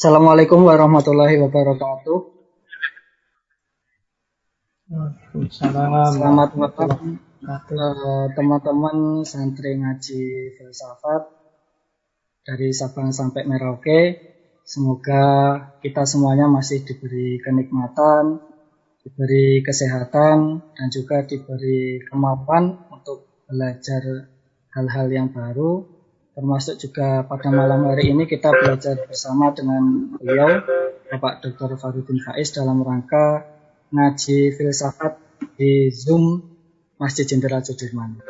Assalamualaikum warahmatullahi wabarakatuh. Selamat malam teman-teman santri ngaji filsafat dari Sabang sampai Merauke. Semoga kita semuanya masih diberi kenikmatan, diberi kesehatan, dan juga diberi kemampuan untuk belajar hal-hal yang baru termasuk juga pada malam hari ini kita belajar bersama dengan beliau Bapak Dr. Farudin Faiz dalam rangka ngaji filsafat di Zoom Masjid Jenderal Sudirman.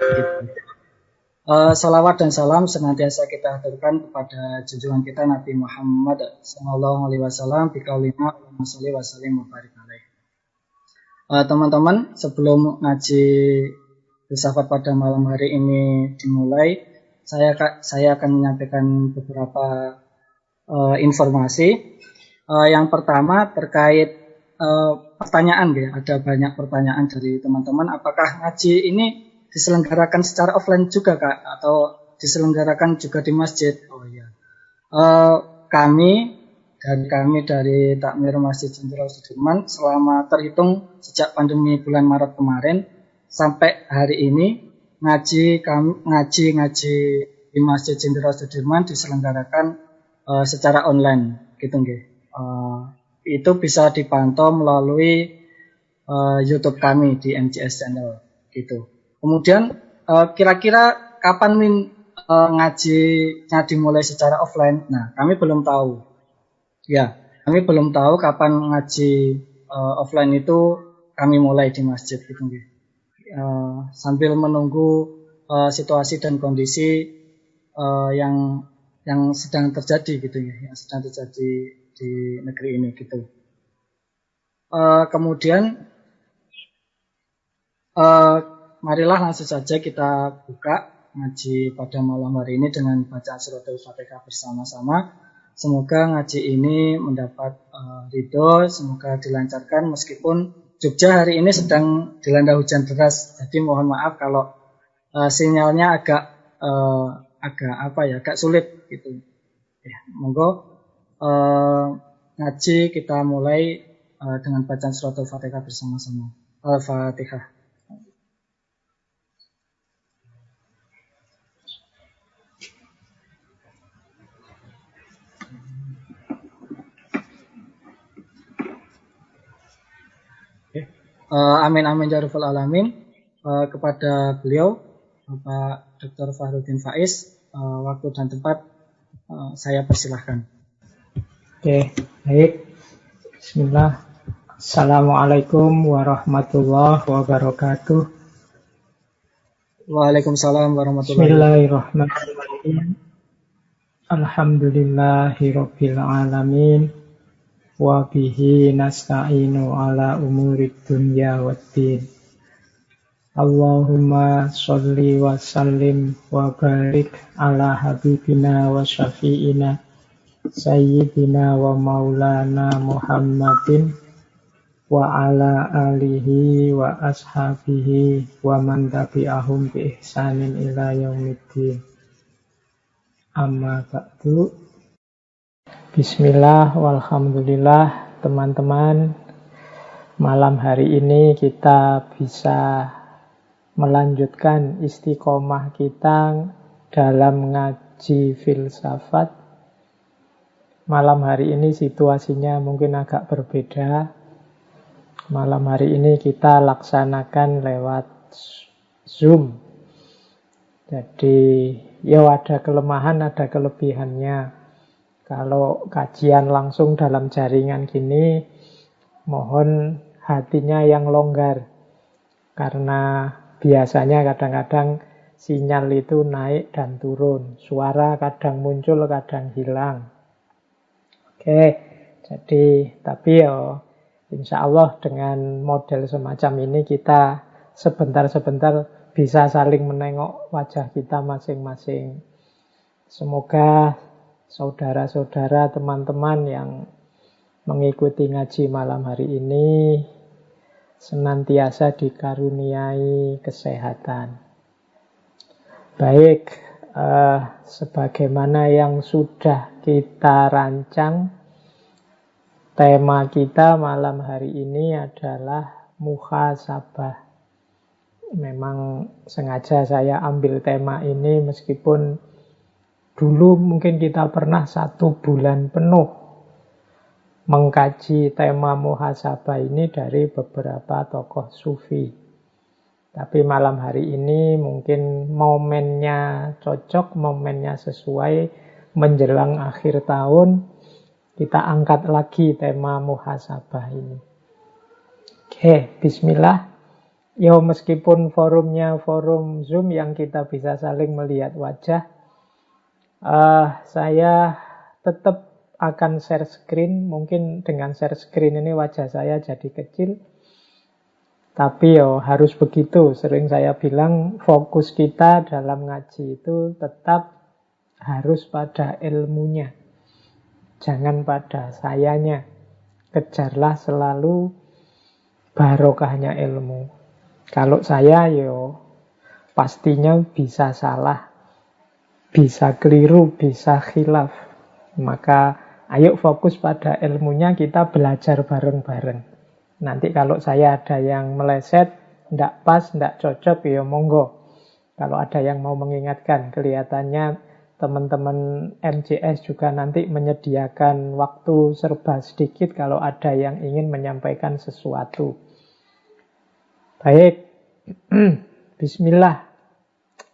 Uh, salawat dan salam senantiasa kita haturkan kepada junjungan kita Nabi Muhammad Sallallahu Alaihi Wasallam wasallim uh, Teman-teman, sebelum ngaji filsafat pada malam hari ini dimulai, saya saya akan menyampaikan beberapa uh, informasi. Uh, yang pertama terkait uh, pertanyaan ya, ada banyak pertanyaan dari teman-teman. Apakah ngaji ini diselenggarakan secara offline juga kak, atau diselenggarakan juga di masjid? Oh iya. Uh, kami dan kami dari Takmir Masjid Jenderal Sudirman selama terhitung sejak pandemi bulan Maret kemarin sampai hari ini ngaji kami ngaji ngaji di Masjid Jenderal Sudirman diselenggarakan uh, secara online gitu nggih. Uh, itu bisa dipantau melalui uh, YouTube kami di MCS Channel gitu. Kemudian kira-kira uh, kapan min uh, ngaji mulai secara offline? Nah, kami belum tahu. Ya, kami belum tahu kapan ngaji uh, offline itu kami mulai di masjid gitu nggih. Uh, sambil menunggu uh, situasi dan kondisi uh, yang yang sedang terjadi gitu ya, yang sedang terjadi di negeri ini gitu. Uh, kemudian uh, marilah langsung saja kita buka ngaji pada malam hari ini dengan bacaan surat Al-Fatihah bersama-sama. Semoga ngaji ini mendapat uh, ridho, semoga dilancarkan meskipun Jogja hari ini sedang dilanda hujan deras, jadi mohon maaf kalau uh, sinyalnya agak uh, agak apa ya, agak sulit gitu. Ya, monggo uh, ngaji kita mulai uh, dengan bacaan surat Al-Fatihah bersama-sama. Al-Fatihah. Uh, amin amin ya alamin uh, kepada beliau Bapak Dr. Fahrudin Faiz uh, waktu dan tempat uh, saya persilahkan. Oke, baik. Bismillah. Assalamualaikum warahmatullahi wabarakatuh. Waalaikumsalam warahmatullahi wabarakatuh. Bismillahirrahmanirrahim. Alhamdulillahirabbil alamin wa bihi nasta'inu ala umurid dunya waddin. Allahumma sholli wa sallim wa barik ala habibina wa syafi'ina sayyidina wa maulana Muhammadin wa ala alihi wa ashabihi wa man tabi'ahum bi ihsanin ila yaumiddin. Amma ba'du. Bismillah, walhamdulillah, teman-teman. Malam hari ini kita bisa melanjutkan istiqomah kita dalam ngaji filsafat. Malam hari ini situasinya mungkin agak berbeda. Malam hari ini kita laksanakan lewat Zoom. Jadi, ya ada kelemahan, ada kelebihannya. Kalau kajian langsung dalam jaringan gini, mohon hatinya yang longgar. Karena biasanya kadang-kadang sinyal itu naik dan turun. Suara kadang muncul, kadang hilang. Oke, jadi tapi ya insya Allah dengan model semacam ini kita sebentar-sebentar bisa saling menengok wajah kita masing-masing. Semoga saudara-saudara, teman-teman yang mengikuti ngaji malam hari ini senantiasa dikaruniai kesehatan. Baik, eh, sebagaimana yang sudah kita rancang tema kita malam hari ini adalah muhasabah. Memang sengaja saya ambil tema ini meskipun dulu mungkin kita pernah satu bulan penuh mengkaji tema muhasabah ini dari beberapa tokoh sufi. Tapi malam hari ini mungkin momennya cocok, momennya sesuai menjelang akhir tahun kita angkat lagi tema muhasabah ini. Oke, bismillah. Yo meskipun forumnya forum Zoom yang kita bisa saling melihat wajah, uh, saya tetap akan share screen. Mungkin dengan share screen ini wajah saya jadi kecil. Tapi yo harus begitu. Sering saya bilang fokus kita dalam ngaji itu tetap harus pada ilmunya. Jangan pada sayanya. Kejarlah selalu barokahnya ilmu. Kalau saya yo pastinya bisa salah, bisa keliru, bisa khilaf. Maka Ayo fokus pada ilmunya, kita belajar bareng-bareng. Nanti kalau saya ada yang meleset, tidak pas, tidak cocok, ya monggo. Kalau ada yang mau mengingatkan, kelihatannya teman-teman MCS juga nanti menyediakan waktu serba sedikit kalau ada yang ingin menyampaikan sesuatu. Baik, bismillah.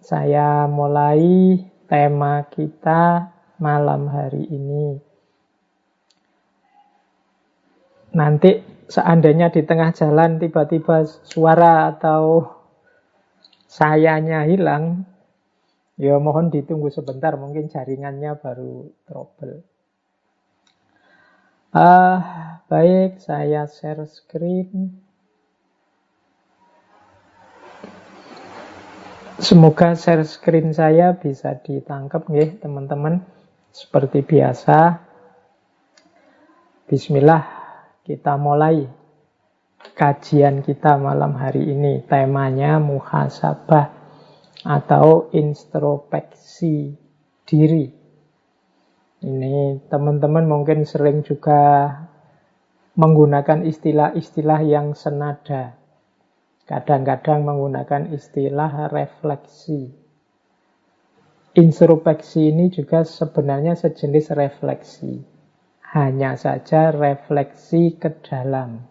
Saya mulai tema kita malam hari ini. nanti seandainya di tengah jalan tiba-tiba suara atau sayanya hilang, ya mohon ditunggu sebentar, mungkin jaringannya baru trouble. Uh, baik, saya share screen. Semoga share screen saya bisa ditangkap ya teman-teman. Seperti biasa. Bismillah. Kita mulai kajian kita malam hari ini. Temanya muhasabah atau introspeksi diri. Ini teman-teman mungkin sering juga menggunakan istilah-istilah yang senada. Kadang-kadang menggunakan istilah refleksi. Introspeksi ini juga sebenarnya sejenis refleksi hanya saja refleksi ke dalam.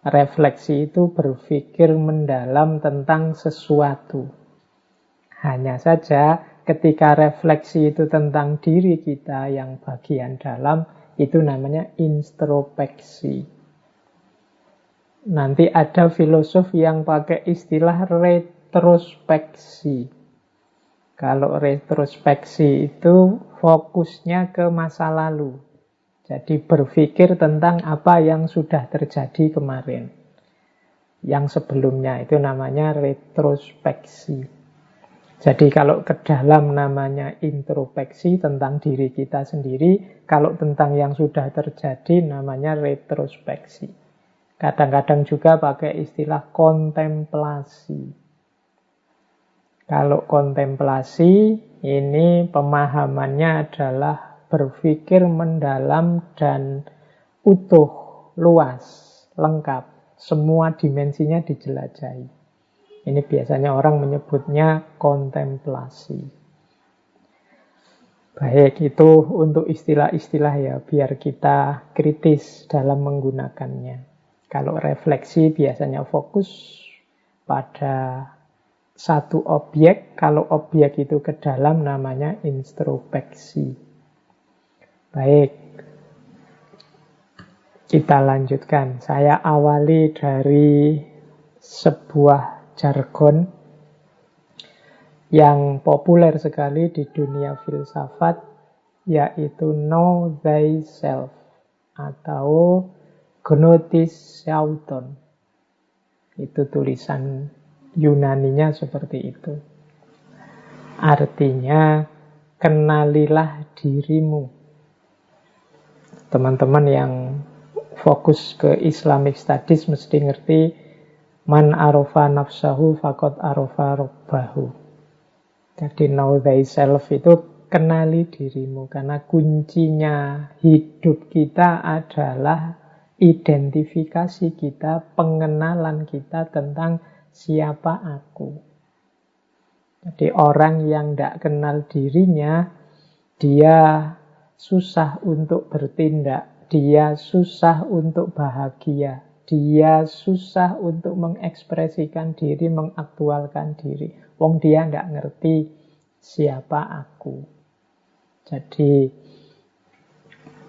Refleksi itu berpikir mendalam tentang sesuatu. Hanya saja ketika refleksi itu tentang diri kita yang bagian dalam, itu namanya introspeksi. Nanti ada filosof yang pakai istilah retrospeksi. Kalau retrospeksi itu fokusnya ke masa lalu. Jadi berpikir tentang apa yang sudah terjadi kemarin. Yang sebelumnya itu namanya retrospeksi. Jadi kalau ke dalam namanya introspeksi tentang diri kita sendiri, kalau tentang yang sudah terjadi namanya retrospeksi. Kadang-kadang juga pakai istilah kontemplasi. Kalau kontemplasi ini pemahamannya adalah berpikir mendalam dan utuh, luas, lengkap. Semua dimensinya dijelajahi. Ini biasanya orang menyebutnya kontemplasi. Baik, itu untuk istilah-istilah ya, biar kita kritis dalam menggunakannya. Kalau refleksi biasanya fokus pada satu objek, kalau objek itu ke dalam namanya introspeksi. Baik, kita lanjutkan. Saya awali dari sebuah jargon yang populer sekali di dunia filsafat, yaitu know thyself atau gnotis shauton. Itu tulisan Yunaninya seperti itu. Artinya, kenalilah dirimu. Teman-teman yang fokus ke Islamic Studies mesti ngerti man arofa nafsahu fakot arofa robbahu. Jadi know thyself itu kenali dirimu. Karena kuncinya hidup kita adalah identifikasi kita, pengenalan kita tentang siapa aku. Jadi orang yang tidak kenal dirinya, dia susah untuk bertindak, dia susah untuk bahagia, dia susah untuk mengekspresikan diri, mengaktualkan diri. Wong dia tidak ngerti siapa aku. Jadi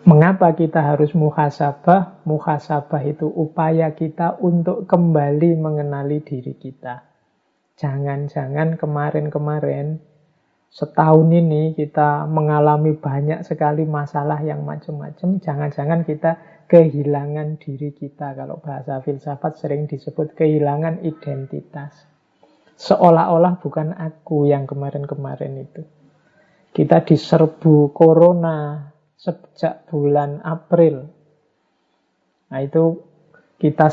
mengapa kita harus muhasabah? Muhasabah itu upaya kita untuk kembali mengenali diri kita. Jangan-jangan kemarin-kemarin setahun ini kita mengalami banyak sekali masalah yang macam-macam. Jangan-jangan kita kehilangan diri kita. Kalau bahasa filsafat sering disebut kehilangan identitas. Seolah-olah bukan aku yang kemarin-kemarin itu. Kita diserbu corona sejak bulan April. Nah itu kita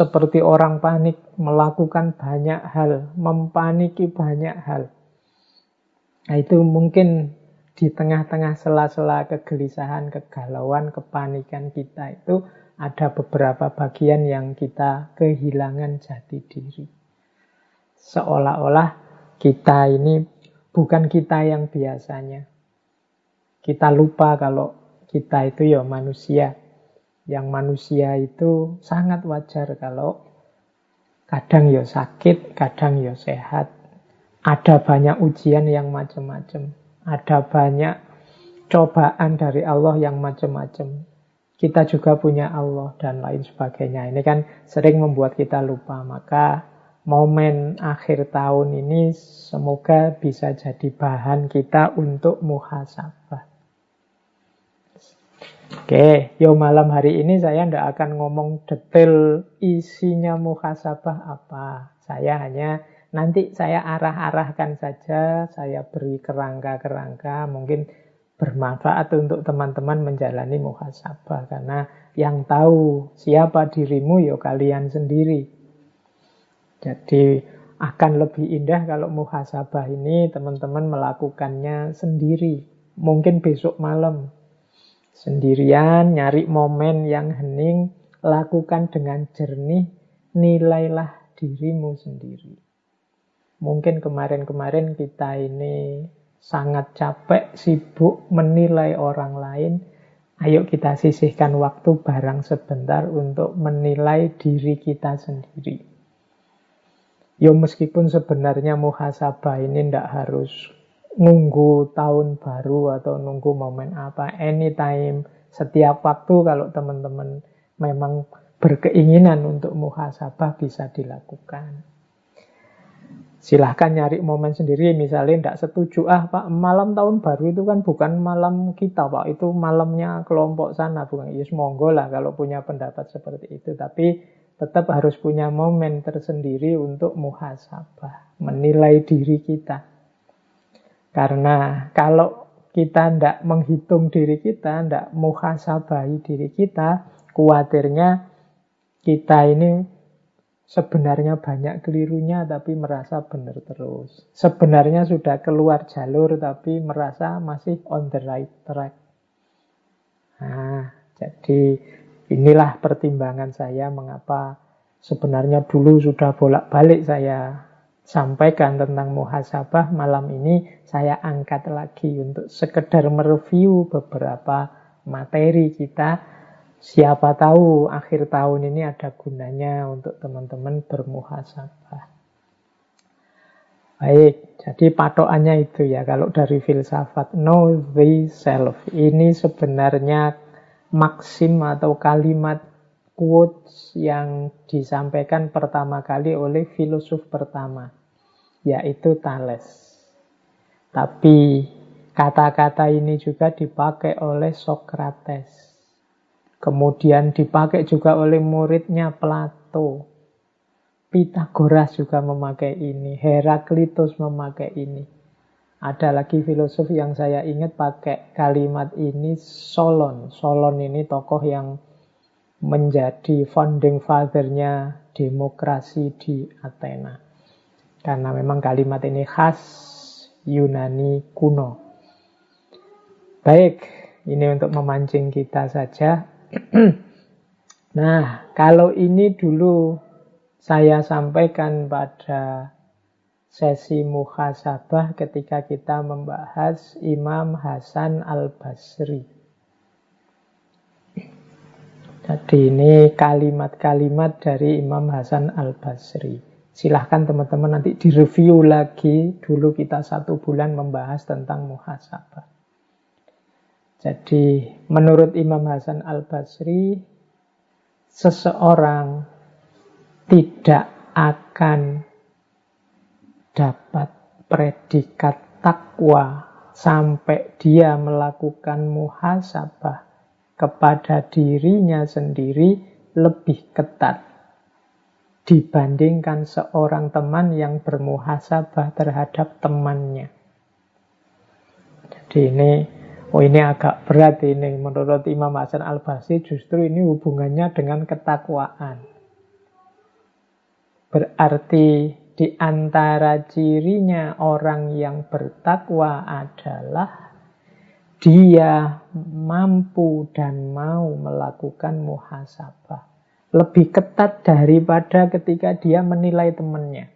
seperti orang panik melakukan banyak hal, mempaniki banyak hal. Nah, itu mungkin di tengah-tengah sela-sela kegelisahan, kegalauan, kepanikan kita itu ada beberapa bagian yang kita kehilangan jati diri. Seolah-olah kita ini bukan kita yang biasanya. Kita lupa kalau kita itu ya manusia. Yang manusia itu sangat wajar kalau kadang ya sakit, kadang ya sehat, ada banyak ujian yang macam-macam. Ada banyak cobaan dari Allah yang macam-macam. Kita juga punya Allah dan lain sebagainya. Ini kan sering membuat kita lupa. Maka momen akhir tahun ini semoga bisa jadi bahan kita untuk muhasabah. Oke, yo malam hari ini saya tidak akan ngomong detail isinya muhasabah apa. Saya hanya Nanti saya arah-arahkan saja, saya beri kerangka-kerangka, mungkin bermanfaat untuk teman-teman menjalani muhasabah. Karena yang tahu siapa dirimu ya kalian sendiri. Jadi akan lebih indah kalau muhasabah ini teman-teman melakukannya sendiri. Mungkin besok malam. Sendirian, nyari momen yang hening, lakukan dengan jernih, nilailah dirimu sendiri. Mungkin kemarin-kemarin kita ini sangat capek, sibuk menilai orang lain. Ayo kita sisihkan waktu barang sebentar untuk menilai diri kita sendiri. Yo meskipun sebenarnya muhasabah ini tidak harus nunggu tahun baru atau nunggu momen apa, anytime, setiap waktu kalau teman-teman memang berkeinginan untuk muhasabah bisa dilakukan. Silahkan nyari momen sendiri, misalnya tidak setuju, ah Pak, malam tahun baru itu kan bukan malam kita Pak, itu malamnya kelompok sana, bukan, ya monggo lah kalau punya pendapat seperti itu, tapi tetap harus punya momen tersendiri untuk muhasabah, menilai diri kita. Karena kalau kita tidak menghitung diri kita, tidak muhasabahi diri kita, khawatirnya kita ini Sebenarnya banyak kelirunya tapi merasa benar terus. Sebenarnya sudah keluar jalur tapi merasa masih on the right track. Nah, jadi inilah pertimbangan saya mengapa sebenarnya dulu sudah bolak-balik saya sampaikan tentang muhasabah malam ini saya angkat lagi untuk sekedar mereview beberapa materi kita Siapa tahu akhir tahun ini ada gunanya untuk teman-teman bermuhasabah. Baik, jadi patokannya itu ya. Kalau dari filsafat, know thyself. Ini sebenarnya maksim atau kalimat quotes yang disampaikan pertama kali oleh filosof pertama, yaitu Thales. Tapi kata-kata ini juga dipakai oleh Socrates. Kemudian dipakai juga oleh muridnya Plato. Pitagoras juga memakai ini. Heraklitus memakai ini. Ada lagi filosof yang saya ingat pakai kalimat ini Solon. Solon ini tokoh yang menjadi founding father-nya demokrasi di Athena. Karena memang kalimat ini khas Yunani kuno. Baik, ini untuk memancing kita saja. nah, kalau ini dulu saya sampaikan pada sesi muhasabah ketika kita membahas Imam Hasan Al-Basri. Jadi ini kalimat-kalimat dari Imam Hasan Al-Basri. Silahkan teman-teman nanti direview lagi. Dulu kita satu bulan membahas tentang muhasabah. Jadi menurut Imam Hasan Al-Basri, seseorang tidak akan dapat predikat takwa sampai dia melakukan muhasabah kepada dirinya sendiri lebih ketat dibandingkan seorang teman yang bermuhasabah terhadap temannya. Jadi ini, oh ini agak berat ini. Menurut Imam Hasan Al-Basri justru ini hubungannya dengan ketakwaan. Berarti di antara cirinya orang yang bertakwa adalah dia mampu dan mau melakukan muhasabah. Lebih ketat daripada ketika dia menilai temannya.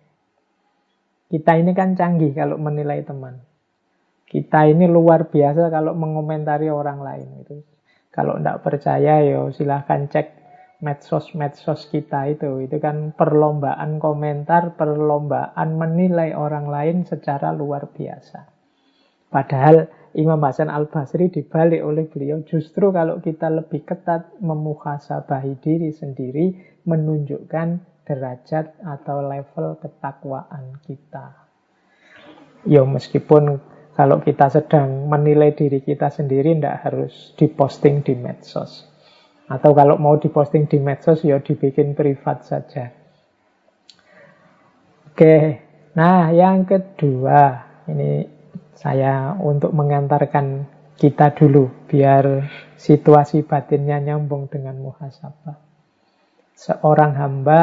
Kita ini kan canggih kalau menilai teman. Kita ini luar biasa kalau mengomentari orang lain. Itu kalau tidak percaya, yo silahkan cek medsos-medsos kita itu. Itu kan perlombaan komentar, perlombaan menilai orang lain secara luar biasa. Padahal Imam Hasan Al-Basri dibalik oleh beliau justru kalau kita lebih ketat memuhasabahi diri sendiri menunjukkan derajat atau level ketakwaan kita. Ya meskipun kalau kita sedang menilai diri kita sendiri tidak harus diposting di medsos. Atau kalau mau diposting di medsos, ya dibikin privat saja. Oke, nah yang kedua, ini saya untuk mengantarkan kita dulu, biar situasi batinnya nyambung dengan muhasabah. Seorang hamba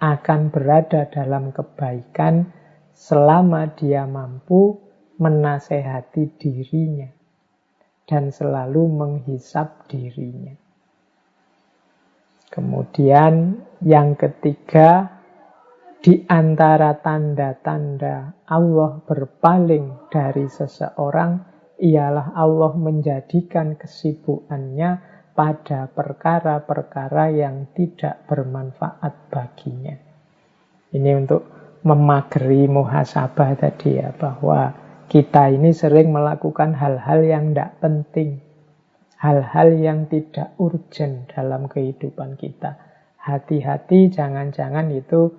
akan berada dalam kebaikan selama dia mampu menasehati dirinya dan selalu menghisap dirinya. Kemudian yang ketiga, di antara tanda-tanda Allah berpaling dari seseorang ialah Allah menjadikan kesibukannya pada perkara-perkara yang tidak bermanfaat baginya. Ini untuk memageri muhasabah tadi ya, bahwa kita ini sering melakukan hal-hal yang tidak penting hal-hal yang tidak urgent dalam kehidupan kita. Hati-hati, jangan-jangan itu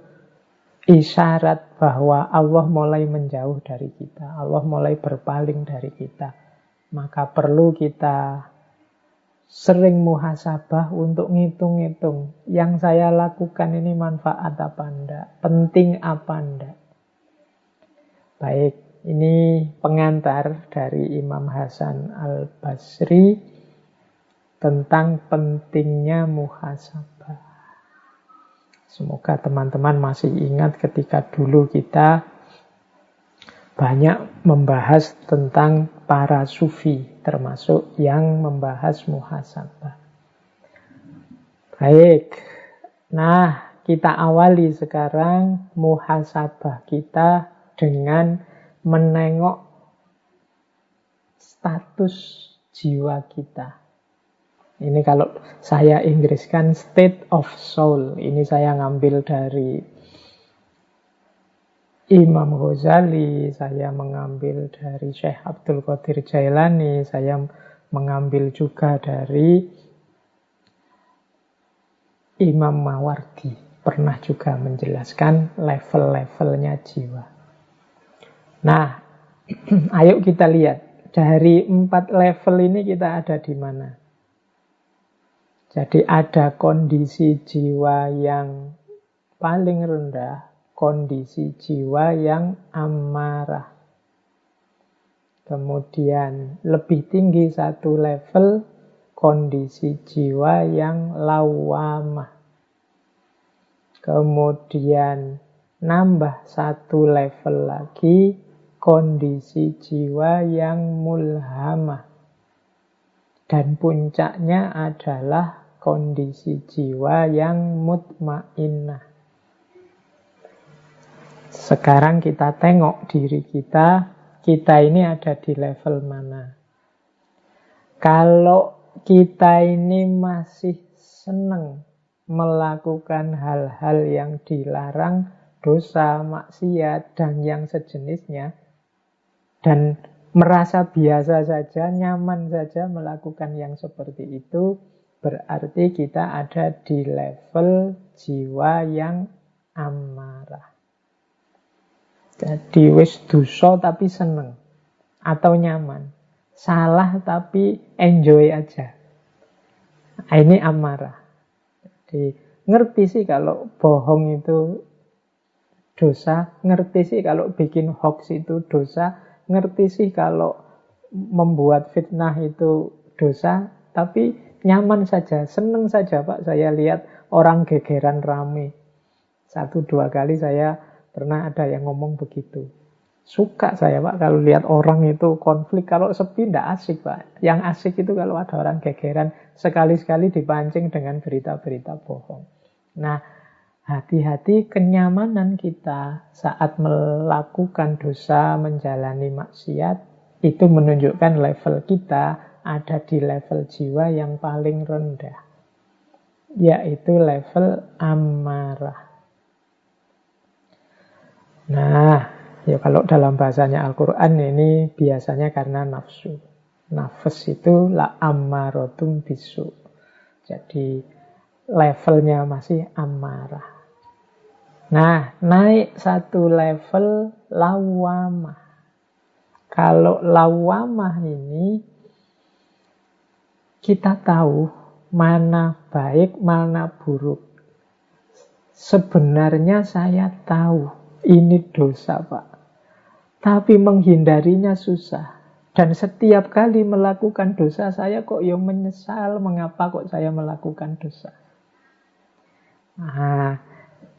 isyarat bahwa Allah mulai menjauh dari kita, Allah mulai berpaling dari kita. Maka perlu kita sering muhasabah untuk ngitung-ngitung yang saya lakukan ini manfaat apa enggak, penting apa enggak. Baik, ini pengantar dari Imam Hasan Al-Basri tentang pentingnya muhasabah. Semoga teman-teman masih ingat ketika dulu kita banyak membahas tentang para sufi, termasuk yang membahas muhasabah. Baik, nah kita awali sekarang muhasabah kita dengan menengok status jiwa kita. Ini kalau saya Inggriskan state of soul. Ini saya ngambil dari Imam Ghazali, saya mengambil dari Syekh Abdul Qadir Jailani, saya mengambil juga dari Imam Mawardi. Pernah juga menjelaskan level-levelnya jiwa. Nah, ayo kita lihat. Dari empat level ini kita ada di mana? Jadi ada kondisi jiwa yang paling rendah, kondisi jiwa yang amarah. Kemudian lebih tinggi satu level, kondisi jiwa yang lawamah. Kemudian nambah satu level lagi, kondisi jiwa yang mulhamah. Dan puncaknya adalah kondisi jiwa yang mutmainnah. Sekarang kita tengok diri kita, kita ini ada di level mana. Kalau kita ini masih senang melakukan hal-hal yang dilarang, dosa, maksiat, dan yang sejenisnya, dan merasa biasa saja, nyaman saja melakukan yang seperti itu, berarti kita ada di level jiwa yang amarah. Jadi wis dosa tapi seneng atau nyaman. Salah tapi enjoy aja. Nah, ini amarah. Jadi ngerti sih kalau bohong itu dosa, ngerti sih kalau bikin hoax itu dosa, ngerti sih kalau membuat fitnah itu dosa, tapi nyaman saja, seneng saja Pak. Saya lihat orang gegeran rame. Satu dua kali saya pernah ada yang ngomong begitu. Suka saya Pak kalau lihat orang itu konflik. Kalau sepi tidak asik Pak. Yang asik itu kalau ada orang gegeran sekali-sekali dipancing dengan berita-berita bohong. Nah, hati-hati kenyamanan kita saat melakukan dosa, menjalani maksiat, itu menunjukkan level kita ada di level jiwa yang paling rendah, yaitu level amarah. Nah, ya kalau dalam bahasanya Al-Quran ini biasanya karena nafsu. Nafas itu la ammarotum bisu. Jadi levelnya masih amarah. Nah, naik satu level lawamah. Kalau lawamah ini kita tahu mana baik, mana buruk. Sebenarnya saya tahu ini dosa, Pak. Tapi menghindarinya susah. Dan setiap kali melakukan dosa, saya kok yang menyesal mengapa kok saya melakukan dosa. Nah,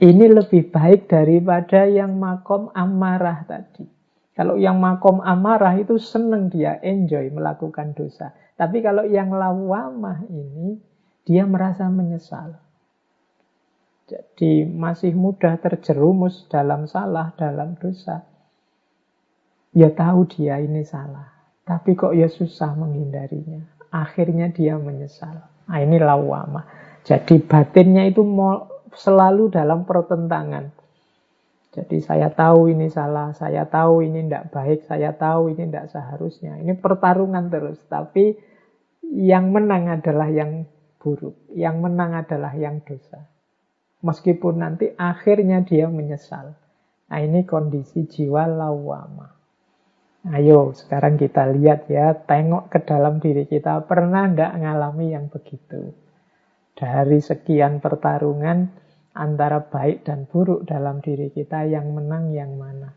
ini lebih baik daripada yang makom amarah tadi. Kalau yang makom amarah itu senang dia, enjoy melakukan dosa. Tapi kalau yang lawamah ini, dia merasa menyesal. Jadi masih mudah terjerumus dalam salah, dalam dosa. Ya tahu dia ini salah. Tapi kok ya susah menghindarinya. Akhirnya dia menyesal. Nah ini lawamah. Jadi batinnya itu selalu dalam pertentangan. Jadi saya tahu ini salah, saya tahu ini tidak baik, saya tahu ini tidak seharusnya. Ini pertarungan terus, tapi yang menang adalah yang buruk, yang menang adalah yang dosa. Meskipun nanti akhirnya dia menyesal. Nah ini kondisi jiwa lawama. Ayo sekarang kita lihat ya, tengok ke dalam diri kita. Pernah nggak ngalami yang begitu? Dari sekian pertarungan, antara baik dan buruk dalam diri kita yang menang yang mana.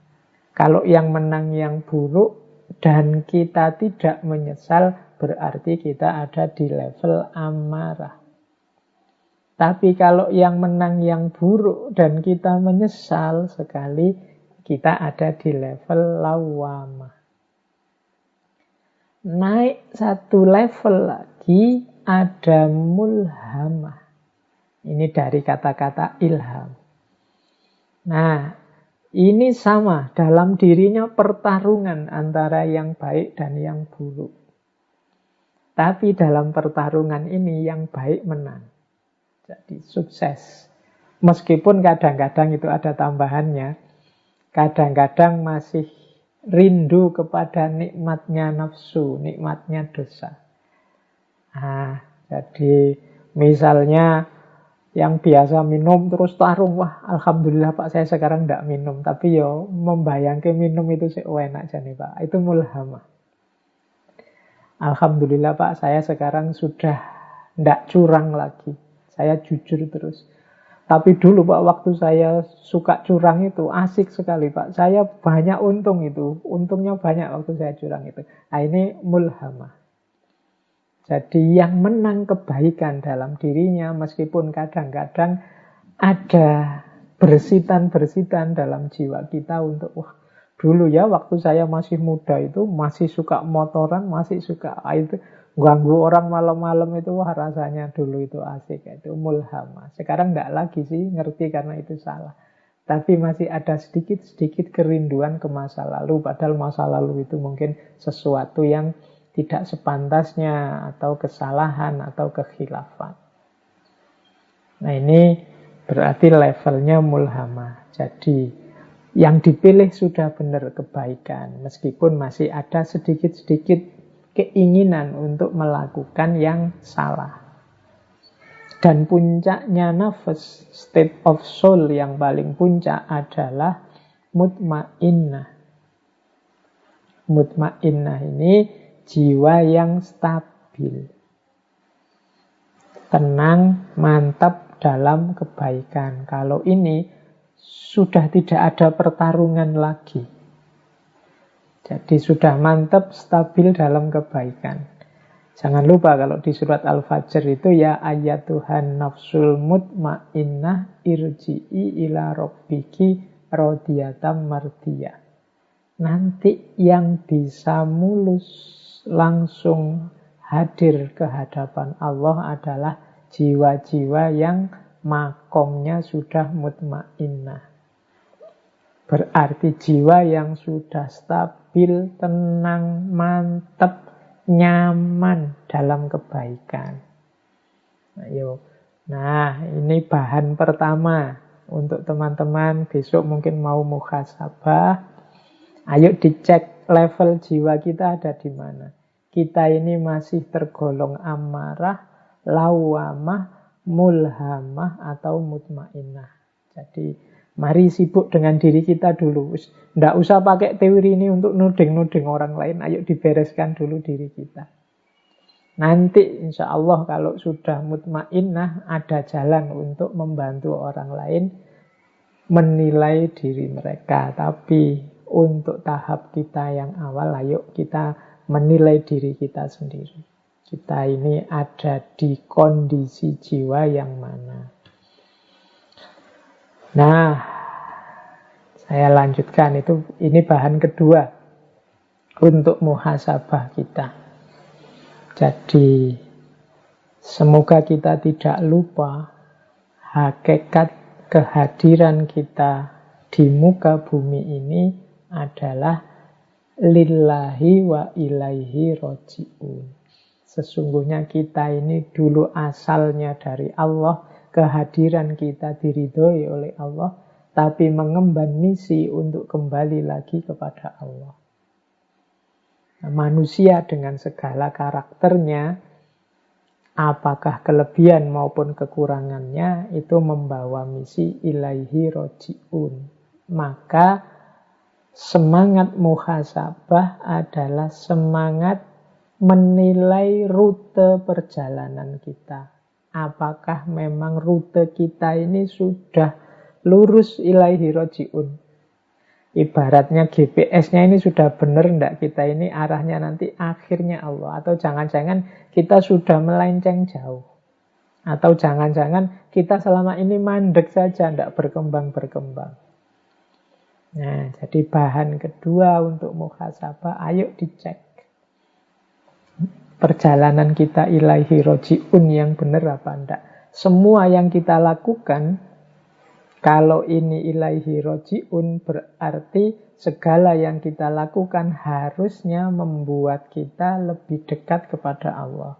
Kalau yang menang yang buruk dan kita tidak menyesal berarti kita ada di level amarah. Tapi kalau yang menang yang buruk dan kita menyesal sekali, kita ada di level lawamah. Naik satu level lagi ada mulhamah. Ini dari kata-kata ilham. Nah, ini sama dalam dirinya pertarungan antara yang baik dan yang buruk. Tapi dalam pertarungan ini yang baik menang. Jadi sukses. Meskipun kadang-kadang itu ada tambahannya. Kadang-kadang masih rindu kepada nikmatnya nafsu, nikmatnya dosa. Nah, jadi misalnya yang biasa minum terus tarung wah alhamdulillah pak saya sekarang tidak minum tapi yo membayangkan minum itu sih enak aja nih pak itu mulhamah alhamdulillah pak saya sekarang sudah tidak curang lagi. Saya jujur terus. Tapi dulu pak waktu saya suka curang itu asik sekali pak. Saya banyak untung itu. Untungnya banyak waktu saya curang itu. Nah ini mulhamah. Jadi yang menang kebaikan dalam dirinya meskipun kadang-kadang ada bersitan-bersitan dalam jiwa kita untuk wah dulu ya waktu saya masih muda itu masih suka motoran, masih suka itu ganggu orang malam-malam itu wah rasanya dulu itu asik itu mulhama. Sekarang nggak lagi sih ngerti karena itu salah. Tapi masih ada sedikit-sedikit kerinduan ke masa lalu padahal masa lalu itu mungkin sesuatu yang tidak sepantasnya atau kesalahan atau kekhilafan. Nah ini berarti levelnya mulhama. Jadi yang dipilih sudah benar kebaikan meskipun masih ada sedikit-sedikit keinginan untuk melakukan yang salah. Dan puncaknya nafas, state of soul yang paling puncak adalah mutmainnah. Mutmainnah ini jiwa yang stabil. Tenang, mantap dalam kebaikan. Kalau ini sudah tidak ada pertarungan lagi. Jadi sudah mantap, stabil dalam kebaikan. Jangan lupa kalau di surat Al-Fajr itu ya ayat Tuhan nafsul mutmainnah irji'i ila rabbiki rodiyatam mardiyah. Nanti yang bisa mulus langsung hadir ke hadapan Allah adalah jiwa-jiwa yang makomnya sudah mutmainnah. Berarti jiwa yang sudah stabil tenang, mantap, nyaman dalam kebaikan. Ayo. Nah, ini bahan pertama untuk teman-teman besok mungkin mau muhasabah. Ayo dicek level jiwa kita ada di mana. Kita ini masih tergolong amarah, lawamah, mulhamah atau mutmainah. Jadi Mari sibuk dengan diri kita dulu. Tidak usah pakai teori ini untuk nuding-nuding orang lain. Ayo dibereskan dulu diri kita. Nanti insya Allah kalau sudah mutmainnah ada jalan untuk membantu orang lain menilai diri mereka. Tapi untuk tahap kita yang awal, ayo kita menilai diri kita sendiri. Kita ini ada di kondisi jiwa yang mana. Nah, saya lanjutkan itu ini bahan kedua untuk muhasabah kita. Jadi semoga kita tidak lupa hakikat kehadiran kita di muka bumi ini adalah lillahi wa ilaihi roji'un. Sesungguhnya kita ini dulu asalnya dari Allah, kehadiran kita diridhoi oleh Allah, tapi mengemban misi untuk kembali lagi kepada Allah. Nah, manusia dengan segala karakternya, apakah kelebihan maupun kekurangannya, itu membawa misi ilaihi roji'un. Maka semangat muhasabah adalah semangat menilai rute perjalanan kita apakah memang rute kita ini sudah lurus ilaihi roji'un. Ibaratnya GPS-nya ini sudah benar enggak kita ini arahnya nanti akhirnya Allah. Atau jangan-jangan kita sudah melenceng jauh. Atau jangan-jangan kita selama ini mandek saja, enggak berkembang-berkembang. Nah, jadi bahan kedua untuk muhasabah, ayo dicek perjalanan kita ilahi roji'un yang benar apa enggak. Semua yang kita lakukan, kalau ini ilahi roji'un berarti segala yang kita lakukan harusnya membuat kita lebih dekat kepada Allah.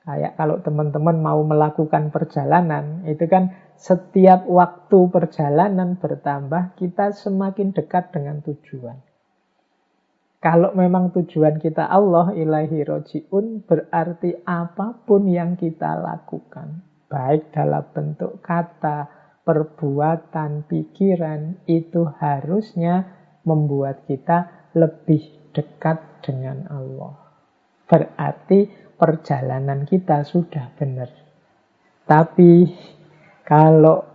Kayak kalau teman-teman mau melakukan perjalanan, itu kan setiap waktu perjalanan bertambah, kita semakin dekat dengan tujuan. Kalau memang tujuan kita Allah ilahi roji'un berarti apa pun yang kita lakukan. Baik dalam bentuk kata, perbuatan, pikiran itu harusnya membuat kita lebih dekat dengan Allah. Berarti perjalanan kita sudah benar. Tapi kalau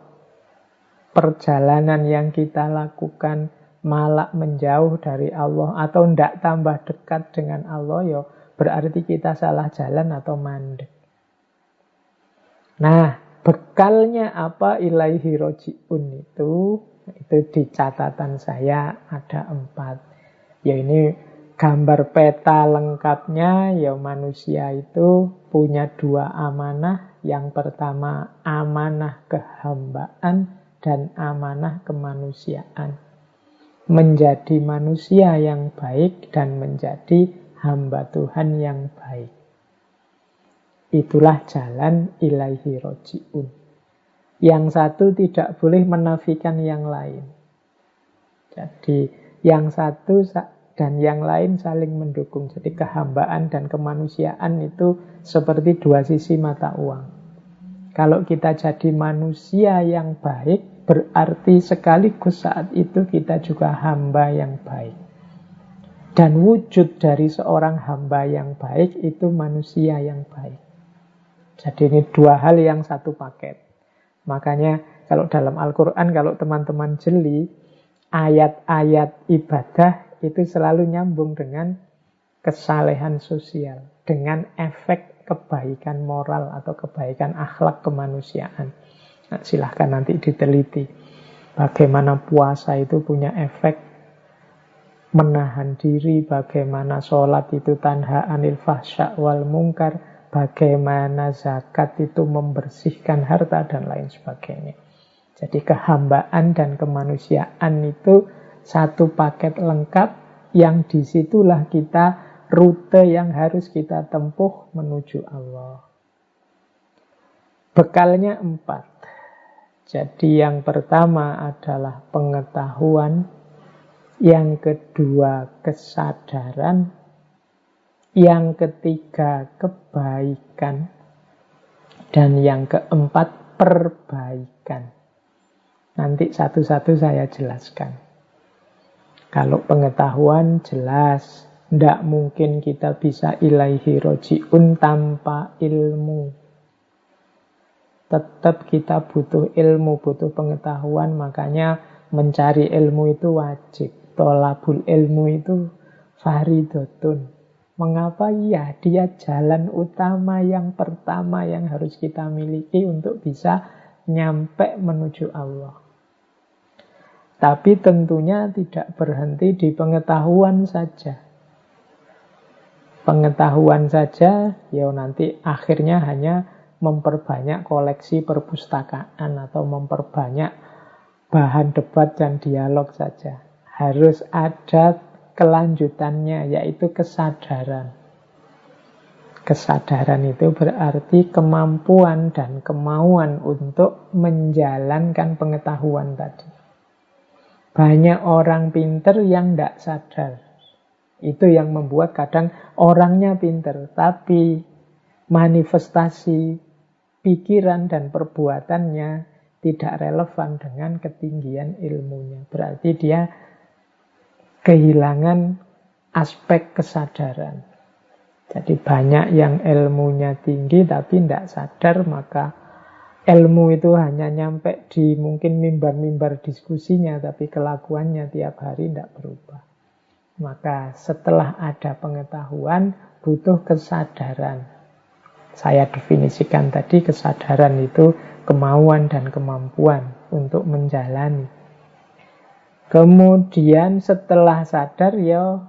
perjalanan yang kita lakukan malah menjauh dari Allah atau tidak tambah dekat dengan Allah, ya berarti kita salah jalan atau mandek. Nah, bekalnya apa ilaihi roji'un itu, itu di catatan saya ada empat. Ya ini gambar peta lengkapnya ya manusia itu punya dua amanah. Yang pertama amanah kehambaan dan amanah kemanusiaan. Menjadi manusia yang baik dan menjadi hamba Tuhan yang baik. Itulah jalan ilaihi roji'un. Yang satu tidak boleh menafikan yang lain. Jadi yang satu dan yang lain saling mendukung. Jadi kehambaan dan kemanusiaan itu seperti dua sisi mata uang. Kalau kita jadi manusia yang baik, berarti sekaligus saat itu kita juga hamba yang baik. Dan wujud dari seorang hamba yang baik itu manusia yang baik. Jadi ini dua hal yang satu paket. Makanya kalau dalam Al-Quran, kalau teman-teman jeli, ayat-ayat ibadah itu selalu nyambung dengan kesalehan sosial, dengan efek kebaikan moral atau kebaikan akhlak kemanusiaan. Nah, silahkan nanti diteliti bagaimana puasa itu punya efek menahan diri, bagaimana sholat itu tanha anil fahsya wal mungkar, bagaimana zakat itu membersihkan harta dan lain sebagainya. Jadi kehambaan dan kemanusiaan itu satu paket lengkap yang di situlah kita rute yang harus kita tempuh menuju Allah. Bekalnya empat. Jadi yang pertama adalah pengetahuan, yang kedua kesadaran, yang ketiga kebaikan, dan yang keempat perbaikan. Nanti satu-satu saya jelaskan. Kalau pengetahuan jelas, tidak mungkin kita bisa ilaihi roji'un tanpa ilmu. Tetap kita butuh ilmu, butuh pengetahuan, makanya mencari ilmu itu wajib. Tolabul ilmu itu faridotun. Mengapa? Ya, dia jalan utama yang pertama yang harus kita miliki untuk bisa nyampe menuju Allah. Tapi tentunya tidak berhenti di pengetahuan saja. Pengetahuan saja, ya nanti akhirnya hanya memperbanyak koleksi perpustakaan atau memperbanyak bahan debat dan dialog saja. Harus ada kelanjutannya, yaitu kesadaran. Kesadaran itu berarti kemampuan dan kemauan untuk menjalankan pengetahuan tadi. Banyak orang pinter yang tidak sadar. Itu yang membuat kadang orangnya pinter, tapi manifestasi pikiran dan perbuatannya tidak relevan dengan ketinggian ilmunya. Berarti dia kehilangan aspek kesadaran. Jadi banyak yang ilmunya tinggi tapi tidak sadar maka ilmu itu hanya nyampe di mungkin mimbar-mimbar diskusinya, tapi kelakuannya tiap hari tidak berubah. Maka setelah ada pengetahuan, butuh kesadaran. Saya definisikan tadi kesadaran itu kemauan dan kemampuan untuk menjalani. Kemudian setelah sadar ya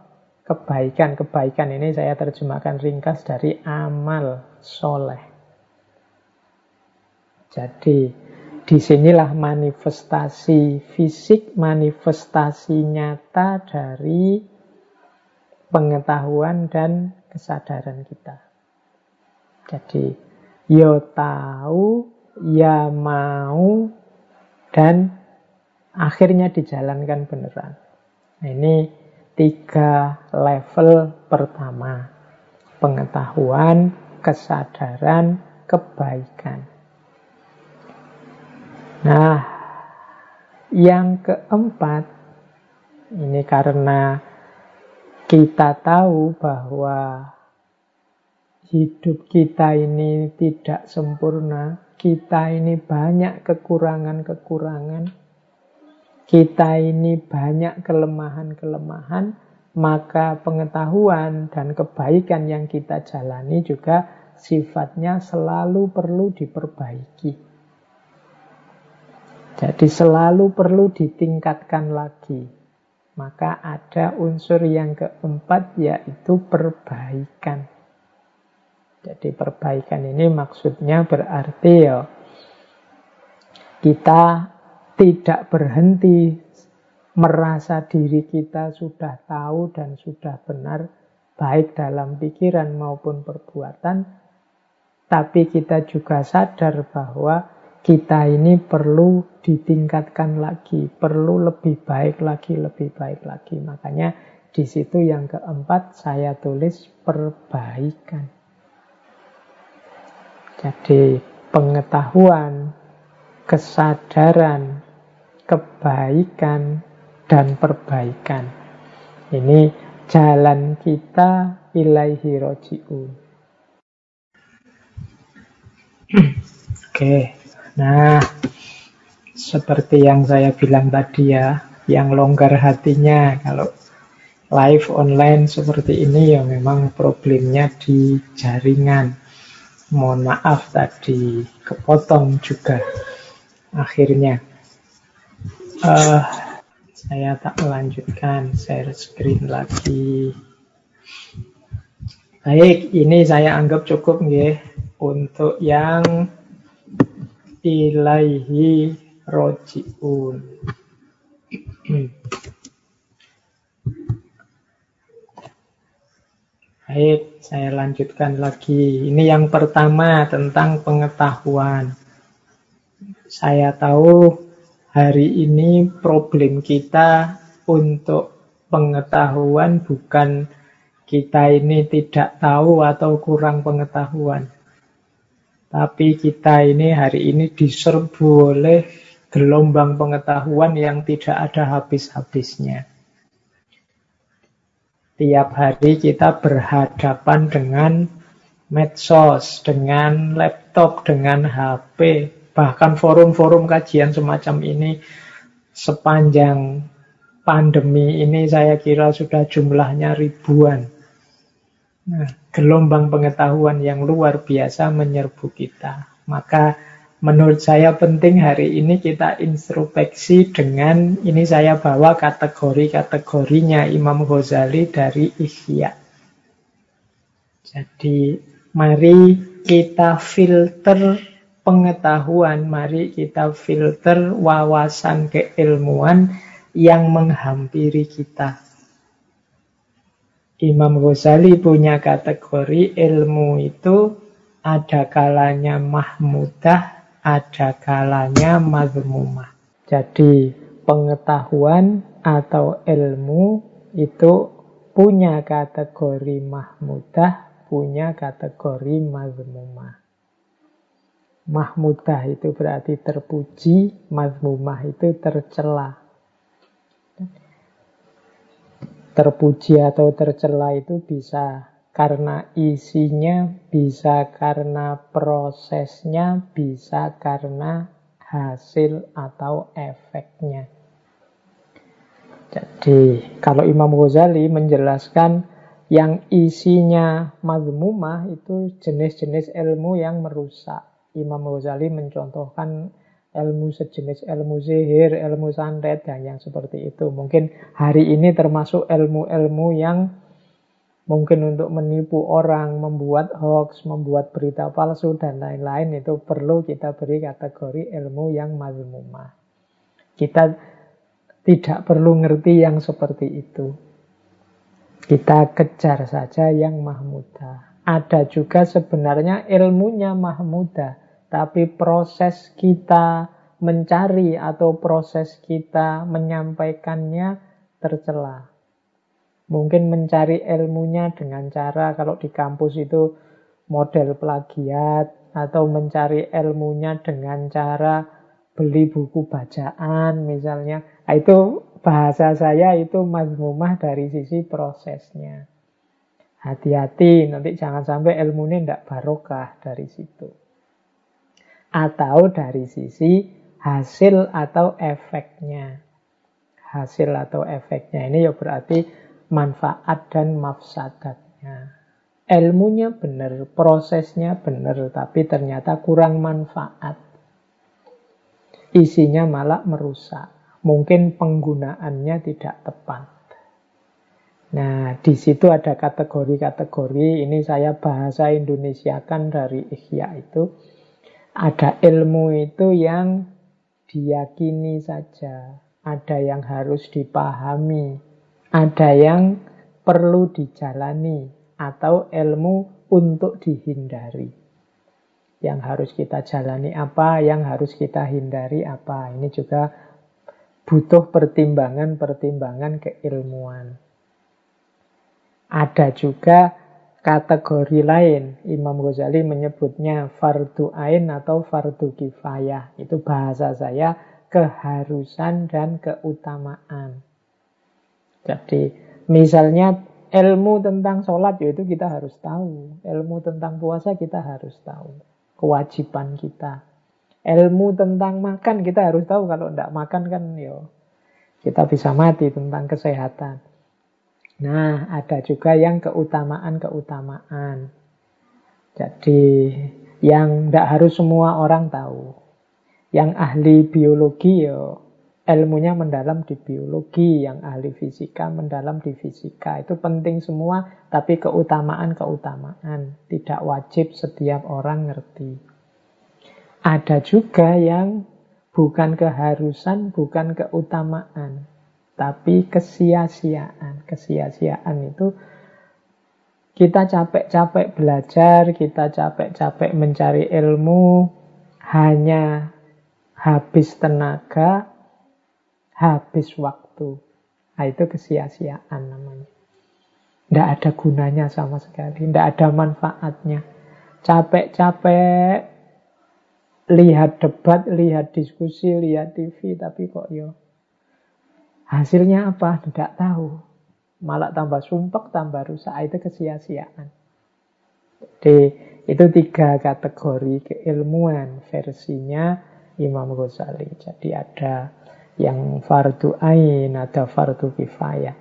kebaikan. Kebaikan ini saya terjemahkan ringkas dari amal soleh. Jadi di sinilah manifestasi fisik, manifestasi nyata dari pengetahuan dan kesadaran kita. Jadi, yo tahu, ya mau, dan akhirnya dijalankan beneran. Nah, ini tiga level pertama. Pengetahuan, kesadaran, kebaikan. Nah, yang keempat, ini karena kita tahu bahwa hidup kita ini tidak sempurna, kita ini banyak kekurangan-kekurangan, kita ini banyak kelemahan-kelemahan, maka pengetahuan dan kebaikan yang kita jalani juga sifatnya selalu perlu diperbaiki. Jadi selalu perlu ditingkatkan lagi. Maka ada unsur yang keempat yaitu perbaikan. Jadi perbaikan ini maksudnya berarti ya kita tidak berhenti merasa diri kita sudah tahu dan sudah benar baik dalam pikiran maupun perbuatan tapi kita juga sadar bahwa kita ini perlu ditingkatkan lagi, perlu lebih baik lagi, lebih baik lagi. Makanya di situ yang keempat saya tulis perbaikan. Jadi pengetahuan, kesadaran, kebaikan, dan perbaikan. Ini jalan kita ilaihi roji'un. Oke, nah seperti yang saya bilang tadi ya, yang longgar hatinya kalau live online seperti ini ya memang problemnya di jaringan. Mohon maaf tadi kepotong juga akhirnya. Uh, saya tak melanjutkan share screen lagi. Baik, ini saya anggap cukup nggih untuk yang ilaihi rojiun. Baik, saya lanjutkan lagi. Ini yang pertama tentang pengetahuan. Saya tahu hari ini problem kita untuk pengetahuan bukan kita ini tidak tahu atau kurang pengetahuan. Tapi kita ini hari ini diserbu oleh gelombang pengetahuan yang tidak ada habis-habisnya. Tiap hari kita berhadapan dengan medsos, dengan laptop, dengan HP, bahkan forum-forum kajian semacam ini sepanjang pandemi ini saya kira sudah jumlahnya ribuan. Nah, gelombang pengetahuan yang luar biasa menyerbu kita. Maka Menurut saya penting hari ini kita introspeksi dengan ini saya bawa kategori-kategorinya Imam Ghazali dari Ihya. Jadi mari kita filter pengetahuan, mari kita filter wawasan keilmuan yang menghampiri kita. Imam Ghazali punya kategori ilmu itu ada kalanya mahmudah, ada kalanya mazmumah. Jadi pengetahuan atau ilmu itu punya kategori mahmudah, punya kategori mazmumah. Mahmudah itu berarti terpuji, mazmumah itu tercela. Terpuji atau tercela itu bisa karena isinya, bisa karena prosesnya, bisa karena hasil atau efeknya. Jadi kalau Imam Ghazali menjelaskan yang isinya mazmumah itu jenis-jenis ilmu yang merusak. Imam Ghazali mencontohkan ilmu sejenis ilmu zihir, ilmu santet, dan yang seperti itu. Mungkin hari ini termasuk ilmu-ilmu yang mungkin untuk menipu orang, membuat hoax, membuat berita palsu, dan lain-lain itu perlu kita beri kategori ilmu yang mazmumah. Kita tidak perlu ngerti yang seperti itu. Kita kejar saja yang mahmudah. Ada juga sebenarnya ilmunya mahmudah, tapi proses kita mencari atau proses kita menyampaikannya tercela. Mungkin mencari ilmunya dengan cara kalau di kampus itu model plagiat atau mencari ilmunya dengan cara beli buku bacaan misalnya. Nah, itu bahasa saya itu mazmumah dari sisi prosesnya. Hati-hati, nanti jangan sampai ilmunya tidak barokah dari situ. Atau dari sisi hasil atau efeknya. Hasil atau efeknya ini ya berarti manfaat dan mafsadatnya. Ilmunya benar, prosesnya benar, tapi ternyata kurang manfaat. Isinya malah merusak. mungkin penggunaannya tidak tepat. Nah, di situ ada kategori-kategori. Ini saya bahasa Indonesia kan dari Ihya itu. Ada ilmu itu yang diyakini saja. Ada yang harus dipahami. Ada yang perlu dijalani. Atau ilmu untuk dihindari. Yang harus kita jalani apa, yang harus kita hindari apa. Ini juga butuh pertimbangan-pertimbangan keilmuan. Ada juga kategori lain. Imam Ghazali menyebutnya fardu ain atau fardu kifayah. Itu bahasa saya keharusan dan keutamaan. Jadi misalnya ilmu tentang sholat yaitu kita harus tahu. Ilmu tentang puasa kita harus tahu. Kewajiban kita. Ilmu tentang makan kita harus tahu. Kalau tidak makan kan yo kita bisa mati tentang kesehatan. Nah, ada juga yang keutamaan-keutamaan. Jadi, yang tidak harus semua orang tahu. Yang ahli biologi ya ilmunya mendalam di biologi, yang ahli fisika mendalam di fisika. Itu penting semua, tapi keutamaan-keutamaan. Tidak wajib setiap orang ngerti. Ada juga yang bukan keharusan, bukan keutamaan tapi kesia-siaan. Kesia-siaan itu kita capek-capek belajar, kita capek-capek mencari ilmu, hanya habis tenaga, habis waktu. Nah, itu kesia-siaan namanya. Tidak ada gunanya sama sekali, tidak ada manfaatnya. Capek-capek lihat debat, lihat diskusi, lihat TV, tapi kok yo Hasilnya apa? Tidak tahu. Malah tambah sumpek, tambah rusak. Ah, itu kesia-siaan. Jadi itu tiga kategori keilmuan versinya Imam Ghazali. Jadi ada yang fardu ain, ada fardu kifayah.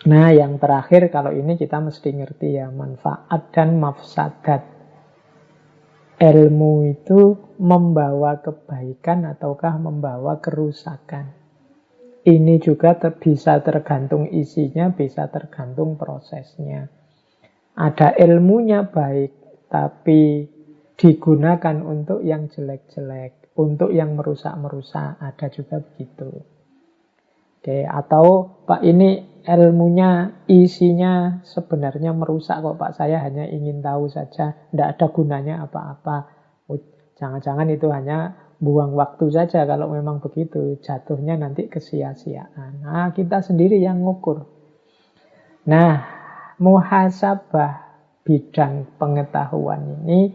Nah, yang terakhir kalau ini kita mesti ngerti ya manfaat dan mafsadat. Ilmu itu membawa kebaikan ataukah membawa kerusakan. Ini juga ter bisa tergantung isinya, bisa tergantung prosesnya. Ada ilmunya baik, tapi digunakan untuk yang jelek-jelek, untuk yang merusak-merusak, ada juga begitu. Oke, atau Pak ini ilmunya, isinya sebenarnya merusak kok Pak, saya hanya ingin tahu saja, tidak ada gunanya apa-apa. Jangan-jangan itu hanya buang waktu saja kalau memang begitu. Jatuhnya nanti kesia-siaan. Nah, kita sendiri yang ngukur. Nah, muhasabah bidang pengetahuan ini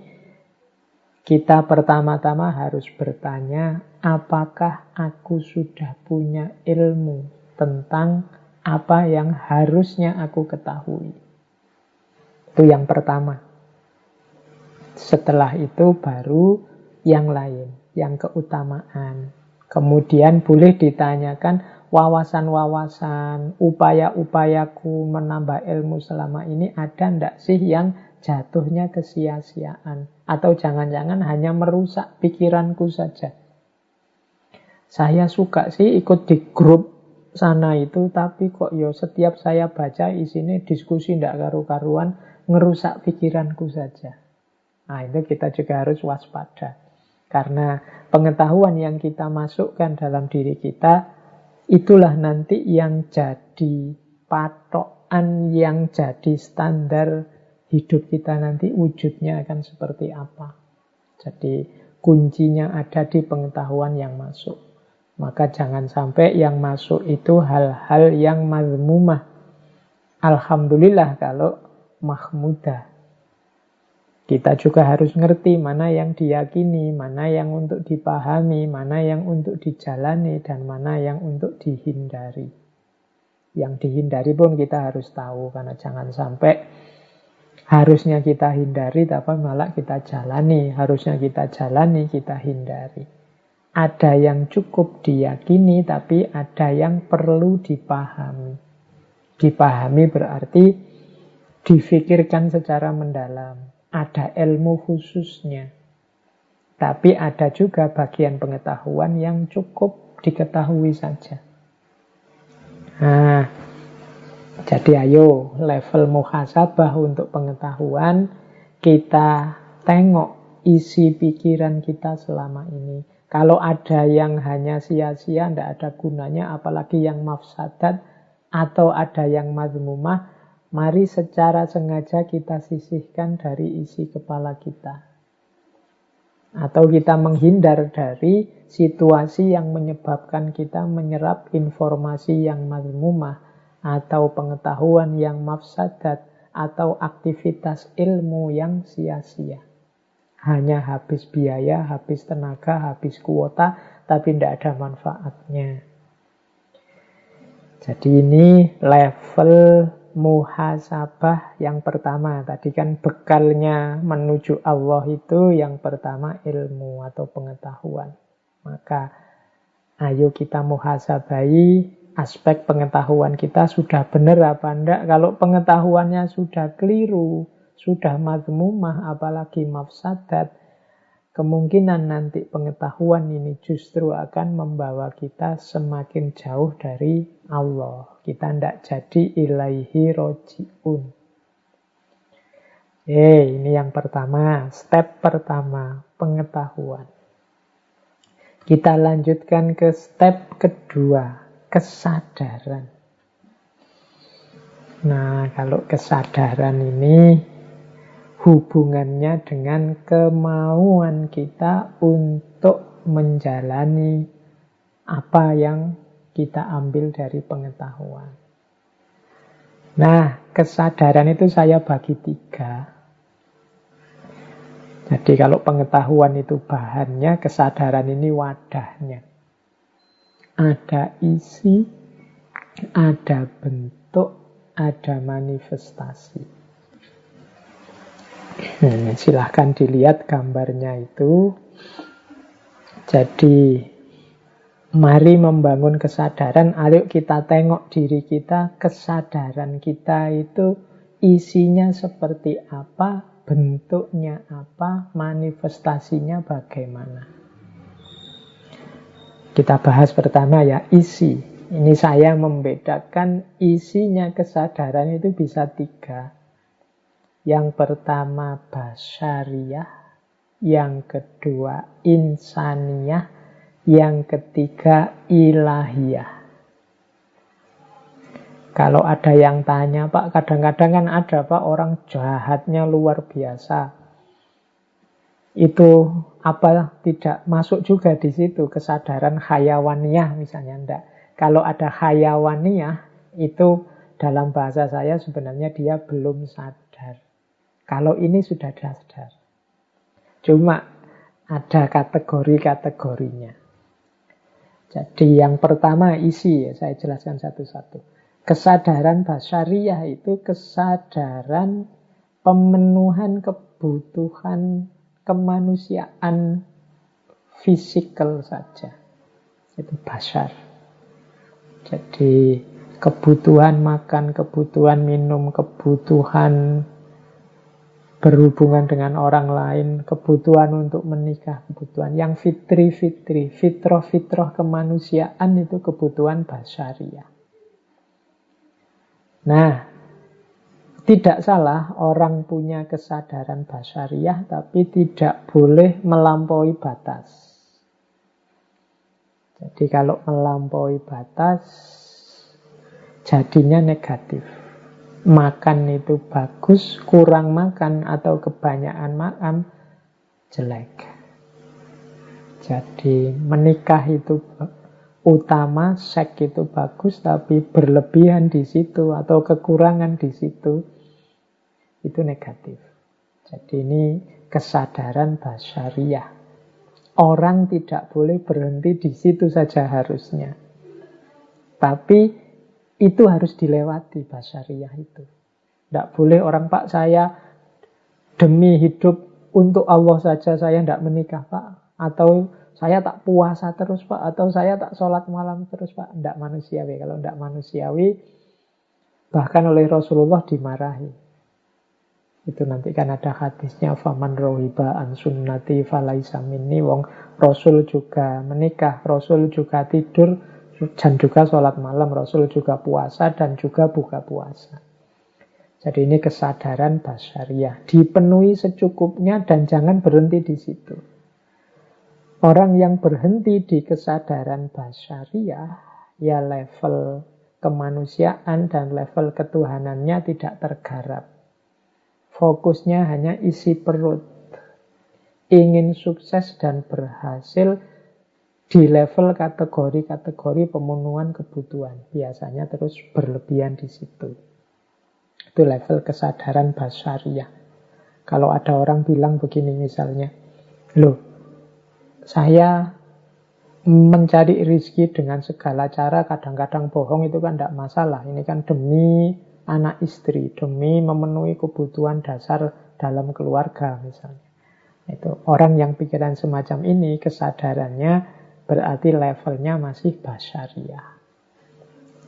kita pertama-tama harus bertanya apakah aku sudah punya ilmu tentang apa yang harusnya aku ketahui. Itu yang pertama. Setelah itu baru yang lain yang keutamaan. Kemudian boleh ditanyakan wawasan-wawasan, upaya-upayaku menambah ilmu selama ini ada ndak sih yang jatuhnya kesia-siaan? Atau jangan-jangan hanya merusak pikiranku saja. Saya suka sih ikut di grup sana itu, tapi kok yo setiap saya baca isinya diskusi ndak karu-karuan, ngerusak pikiranku saja. Nah itu kita juga harus waspada. Karena pengetahuan yang kita masukkan dalam diri kita, itulah nanti yang jadi patokan, yang jadi standar hidup kita nanti wujudnya akan seperti apa. Jadi kuncinya ada di pengetahuan yang masuk. Maka jangan sampai yang masuk itu hal-hal yang mazmumah. Alhamdulillah kalau mahmudah. Kita juga harus ngerti mana yang diyakini, mana yang untuk dipahami, mana yang untuk dijalani, dan mana yang untuk dihindari. Yang dihindari pun kita harus tahu, karena jangan sampai harusnya kita hindari, tapi malah kita jalani. Harusnya kita jalani, kita hindari. Ada yang cukup diyakini, tapi ada yang perlu dipahami. Dipahami berarti difikirkan secara mendalam ada ilmu khususnya. Tapi ada juga bagian pengetahuan yang cukup diketahui saja. Nah, jadi ayo level muhasabah untuk pengetahuan kita tengok isi pikiran kita selama ini. Kalau ada yang hanya sia-sia, tidak ada gunanya, apalagi yang mafsadat, atau ada yang mazmumah, mari secara sengaja kita sisihkan dari isi kepala kita. Atau kita menghindar dari situasi yang menyebabkan kita menyerap informasi yang mazmumah atau pengetahuan yang mafsadat atau aktivitas ilmu yang sia-sia. Hanya habis biaya, habis tenaga, habis kuota, tapi tidak ada manfaatnya. Jadi ini level muhasabah yang pertama. Tadi kan bekalnya menuju Allah itu yang pertama ilmu atau pengetahuan. Maka ayo kita muhasabai aspek pengetahuan kita sudah benar apa enggak. Kalau pengetahuannya sudah keliru, sudah mazmumah, apalagi mafsadat, kemungkinan nanti pengetahuan ini justru akan membawa kita semakin jauh dari Allah. Kita tidak jadi ilaihi roji'un. Eh, ini yang pertama, step pertama, pengetahuan. Kita lanjutkan ke step kedua, kesadaran. Nah, kalau kesadaran ini hubungannya dengan kemauan kita untuk menjalani apa yang kita ambil dari pengetahuan. Nah, kesadaran itu saya bagi tiga. Jadi kalau pengetahuan itu bahannya, kesadaran ini wadahnya. Ada isi, ada bentuk, ada manifestasi. Hmm, silahkan dilihat gambarnya itu. Jadi, mari membangun kesadaran. Ayo kita tengok diri kita, kesadaran kita itu isinya seperti apa, bentuknya apa, manifestasinya bagaimana. Kita bahas pertama ya, isi. Ini saya membedakan isinya kesadaran itu bisa tiga. Yang pertama basyariah, yang kedua insaniyah, yang ketiga ilahiyah. Kalau ada yang tanya, Pak, kadang-kadang kan ada Pak orang jahatnya luar biasa. Itu apa tidak masuk juga di situ kesadaran hayawaniyah misalnya enggak. Kalau ada hayawaniyah itu dalam bahasa saya sebenarnya dia belum sadar. Kalau ini sudah sadar. Cuma ada kategori-kategorinya. Jadi yang pertama isi ya, saya jelaskan satu-satu. Kesadaran basyariah itu kesadaran pemenuhan kebutuhan kemanusiaan fisikal saja. Itu basyar. Jadi kebutuhan makan, kebutuhan minum, kebutuhan berhubungan dengan orang lain, kebutuhan untuk menikah, kebutuhan yang fitri-fitri, fitroh-fitroh kemanusiaan itu kebutuhan basyariah. Nah, tidak salah orang punya kesadaran basyariah, tapi tidak boleh melampaui batas. Jadi kalau melampaui batas, jadinya negatif makan itu bagus, kurang makan atau kebanyakan makan jelek. Jadi menikah itu utama, seks itu bagus, tapi berlebihan di situ atau kekurangan di situ itu negatif. Jadi ini kesadaran basyariah. Orang tidak boleh berhenti di situ saja harusnya. Tapi itu harus dilewati syariah itu. Tidak boleh orang Pak saya demi hidup untuk Allah saja saya tidak menikah Pak. Atau saya tak puasa terus Pak. Atau saya tak sholat malam terus Pak. Tidak manusiawi. Kalau tidak manusiawi bahkan oleh Rasulullah dimarahi. Itu nanti kan ada hadisnya faman rohiba an sunnati falaisa minni wong Rasul juga menikah, Rasul juga tidur dan juga sholat malam, Rasul juga puasa dan juga buka puasa. Jadi ini kesadaran basyariah. Dipenuhi secukupnya dan jangan berhenti di situ. Orang yang berhenti di kesadaran basyariah, ya level kemanusiaan dan level ketuhanannya tidak tergarap. Fokusnya hanya isi perut. Ingin sukses dan berhasil di level kategori-kategori pemenuhan kebutuhan. Biasanya terus berlebihan di situ. Itu level kesadaran basyariah. Kalau ada orang bilang begini misalnya, loh, saya mencari rizki dengan segala cara, kadang-kadang bohong itu kan tidak masalah. Ini kan demi anak istri demi memenuhi kebutuhan dasar dalam keluarga misalnya. Itu orang yang pikiran semacam ini kesadarannya berarti levelnya masih basyariah.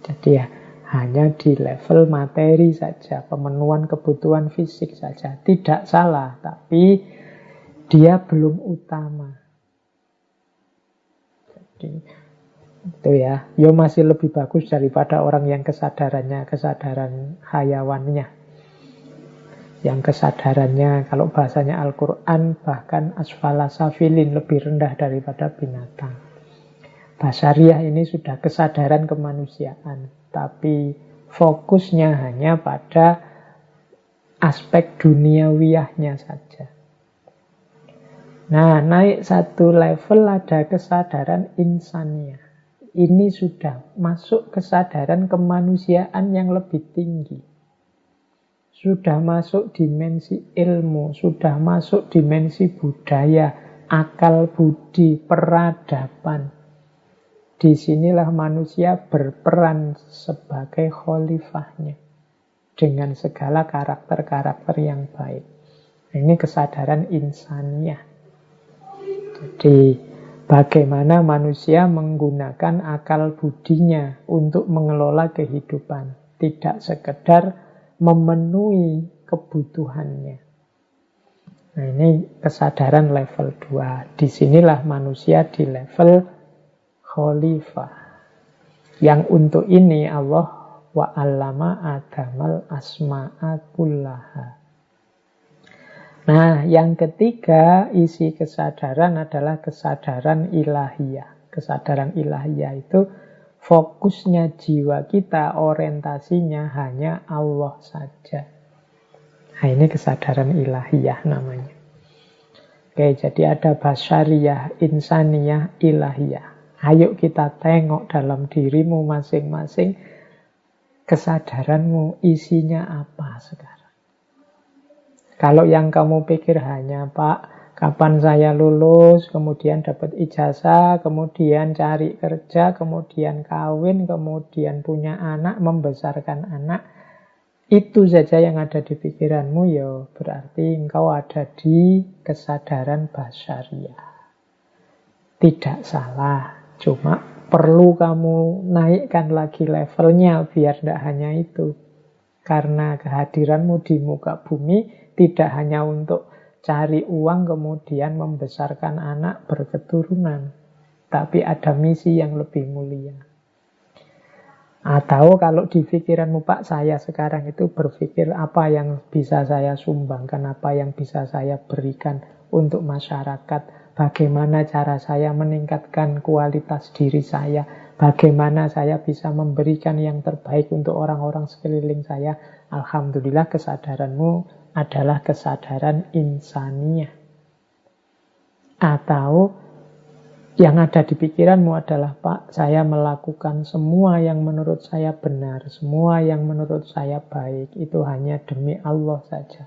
Jadi ya hanya di level materi saja, pemenuhan kebutuhan fisik saja. Tidak salah, tapi dia belum utama. Jadi itu ya, yo masih lebih bagus daripada orang yang kesadarannya kesadaran hayawannya. Yang kesadarannya kalau bahasanya Al-Qur'an bahkan asfala safilin lebih rendah daripada binatang. Basariah ini sudah kesadaran kemanusiaan, tapi fokusnya hanya pada aspek duniawiyahnya saja. Nah, naik satu level ada kesadaran insaniah ini sudah masuk kesadaran kemanusiaan yang lebih tinggi. Sudah masuk dimensi ilmu, sudah masuk dimensi budaya, akal budi, peradaban. Di sinilah manusia berperan sebagai khalifahnya dengan segala karakter-karakter yang baik. Ini kesadaran insaniah. Jadi bagaimana manusia menggunakan akal budinya untuk mengelola kehidupan, tidak sekedar memenuhi kebutuhannya. Nah, ini kesadaran level 2. Di sinilah manusia di level khalifah. Yang untuk ini Allah wa allama adamal asma'a kullaha. Nah, yang ketiga isi kesadaran adalah kesadaran ilahiyah. Kesadaran ilahiyah itu fokusnya jiwa kita, orientasinya hanya Allah saja. Nah, ini kesadaran ilahiyah namanya. Oke, jadi ada basyariyah, insaniyah, ilahiyah. Ayo kita tengok dalam dirimu masing-masing kesadaranmu isinya apa sekarang. Kalau yang kamu pikir hanya Pak, kapan saya lulus, kemudian dapat ijazah, kemudian cari kerja, kemudian kawin, kemudian punya anak, membesarkan anak, itu saja yang ada di pikiranmu ya berarti engkau ada di kesadaran basyariah. Tidak salah, cuma perlu kamu naikkan lagi levelnya biar tidak hanya itu. Karena kehadiranmu di muka bumi tidak hanya untuk cari uang kemudian membesarkan anak berketurunan. Tapi ada misi yang lebih mulia. Atau kalau di pikiranmu Pak, saya sekarang itu berpikir apa yang bisa saya sumbangkan, apa yang bisa saya berikan untuk masyarakat. Bagaimana cara saya meningkatkan kualitas diri saya. Bagaimana saya bisa memberikan yang terbaik untuk orang-orang sekeliling saya. Alhamdulillah kesadaranmu adalah kesadaran insaniah. Atau yang ada di pikiranmu adalah, Pak, saya melakukan semua yang menurut saya benar, semua yang menurut saya baik, itu hanya demi Allah saja.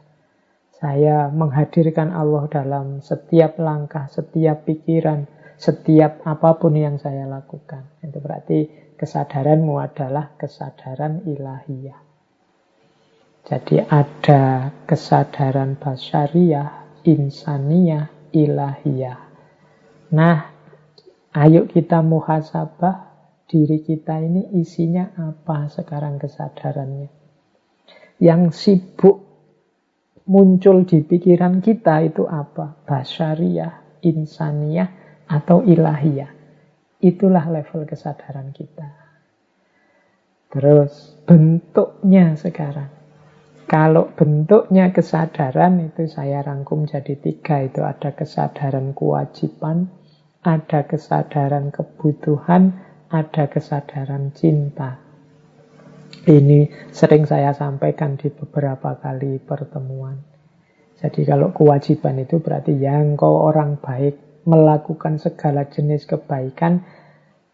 Saya menghadirkan Allah dalam setiap langkah, setiap pikiran, setiap apa pun yang saya lakukan. Itu berarti kesadaranmu adalah kesadaran ilahiyah. Jadi ada kesadaran basyariah, insaniah, ilahiyah. Nah, ayo kita muhasabah diri kita ini isinya apa sekarang kesadarannya. Yang sibuk muncul di pikiran kita itu apa? Basyariah, insaniyah, atau ilahiyah. Itulah level kesadaran kita. Terus bentuknya sekarang. Kalau bentuknya kesadaran itu saya rangkum jadi tiga. Itu ada kesadaran kewajiban, ada kesadaran kebutuhan, ada kesadaran cinta. Ini sering saya sampaikan di beberapa kali pertemuan. Jadi kalau kewajiban itu berarti yang kau orang baik melakukan segala jenis kebaikan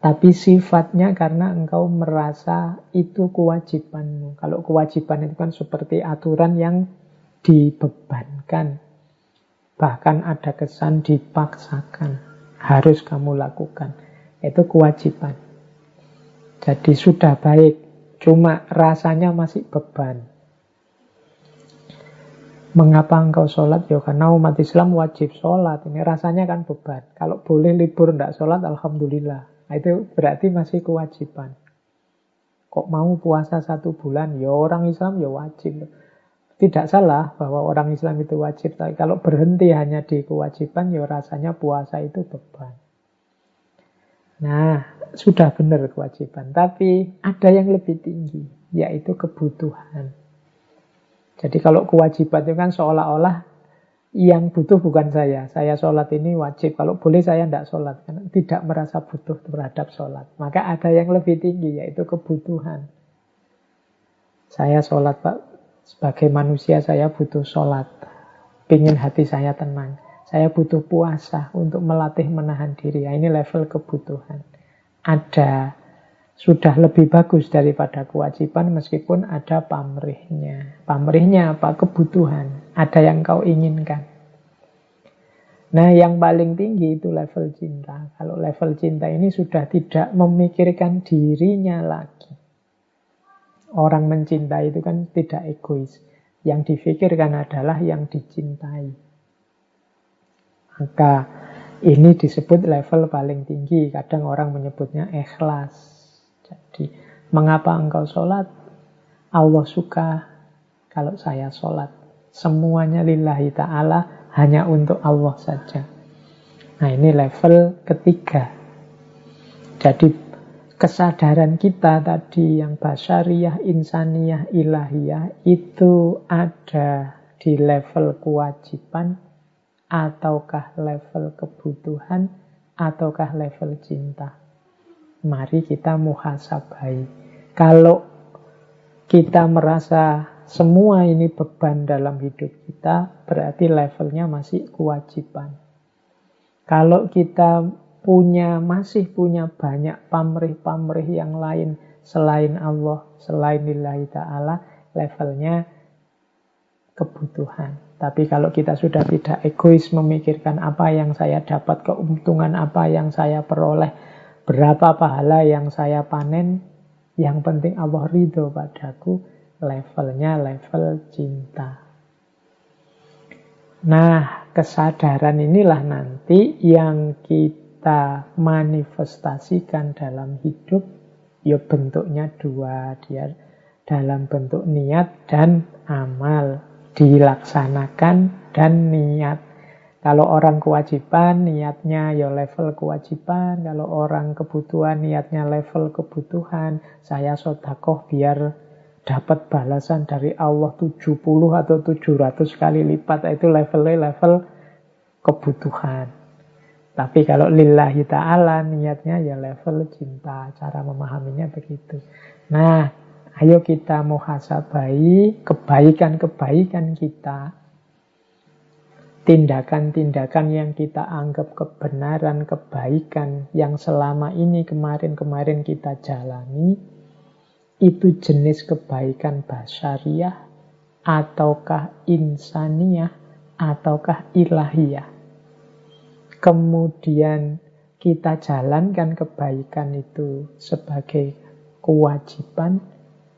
tapi sifatnya karena engkau merasa itu kewajibanmu. Kalau kewajiban itu kan seperti aturan yang dibebankan. Bahkan ada kesan dipaksakan. Harus kamu lakukan. Itu kewajiban. Jadi sudah baik. Cuma rasanya masih beban. Mengapa engkau sholat? Ya karena umat Islam wajib sholat. Ini rasanya kan beban. Kalau boleh libur tidak sholat, Alhamdulillah. Nah, itu berarti masih kewajiban. Kok mau puasa satu bulan? Ya orang Islam ya wajib. Tidak salah bahwa orang Islam itu wajib. Tapi kalau berhenti hanya di kewajiban, ya rasanya puasa itu beban. Nah, sudah benar kewajiban. Tapi ada yang lebih tinggi, yaitu kebutuhan. Jadi kalau kewajiban itu kan seolah-olah yang butuh bukan saya. Saya sholat ini wajib. Kalau boleh saya tidak sholat. Karena tidak merasa butuh terhadap sholat. Maka ada yang lebih tinggi, yaitu kebutuhan. Saya sholat, Pak. Sebagai manusia saya butuh sholat. Pingin hati saya tenang. Saya butuh puasa untuk melatih menahan diri. Ya, ini level kebutuhan. Ada sudah lebih bagus daripada kewajiban meskipun ada pamrihnya. Pamrihnya apa? Kebutuhan ada yang kau inginkan. Nah, yang paling tinggi itu level cinta. Kalau level cinta ini sudah tidak memikirkan dirinya lagi. Orang mencintai itu kan tidak egois. Yang difikirkan adalah yang dicintai. Maka ini disebut level paling tinggi. Kadang orang menyebutnya ikhlas. Jadi, mengapa engkau sholat? Allah suka kalau saya sholat. Semuanya lillahi ta'ala hanya untuk Allah saja. Nah ini level ketiga. Jadi kesadaran kita tadi yang basyariah, insaniyah, ilahiyah itu ada di level kewajiban ataukah level kebutuhan ataukah level cinta. Mari kita muhasabai. Kalau kita merasa semua ini beban dalam hidup kita, berarti levelnya masih kewajiban. Kalau kita punya masih punya banyak pamrih-pamrih yang lain selain Allah, selain lillahi ta'ala, levelnya kebutuhan. Tapi kalau kita sudah tidak egois memikirkan apa yang saya dapat, keuntungan apa yang saya peroleh, berapa pahala yang saya panen, yang penting Allah ridho padaku, levelnya level cinta. Nah, kesadaran inilah nanti yang kita manifestasikan dalam hidup. Ya bentuknya dua, dia dalam bentuk niat dan amal. Dilaksanakan dan niat. Kalau orang kewajiban, niatnya ya level kewajiban. Kalau orang kebutuhan, niatnya level kebutuhan. Saya sodakoh biar dapat balasan dari Allah 70 atau 700 kali lipat itu levelnya level kebutuhan. Tapi kalau lillahi ta'ala niatnya ya level cinta. Cara memahaminya begitu. Nah, ayo kita muhasabai kebaikan-kebaikan kita. Tindakan-tindakan yang kita anggap kebenaran, kebaikan yang selama ini kemarin-kemarin kita jalani itu jenis kebaikan basyariah ataukah insaniah ataukah ilahiyah. Kemudian kita jalankan kebaikan itu sebagai kewajiban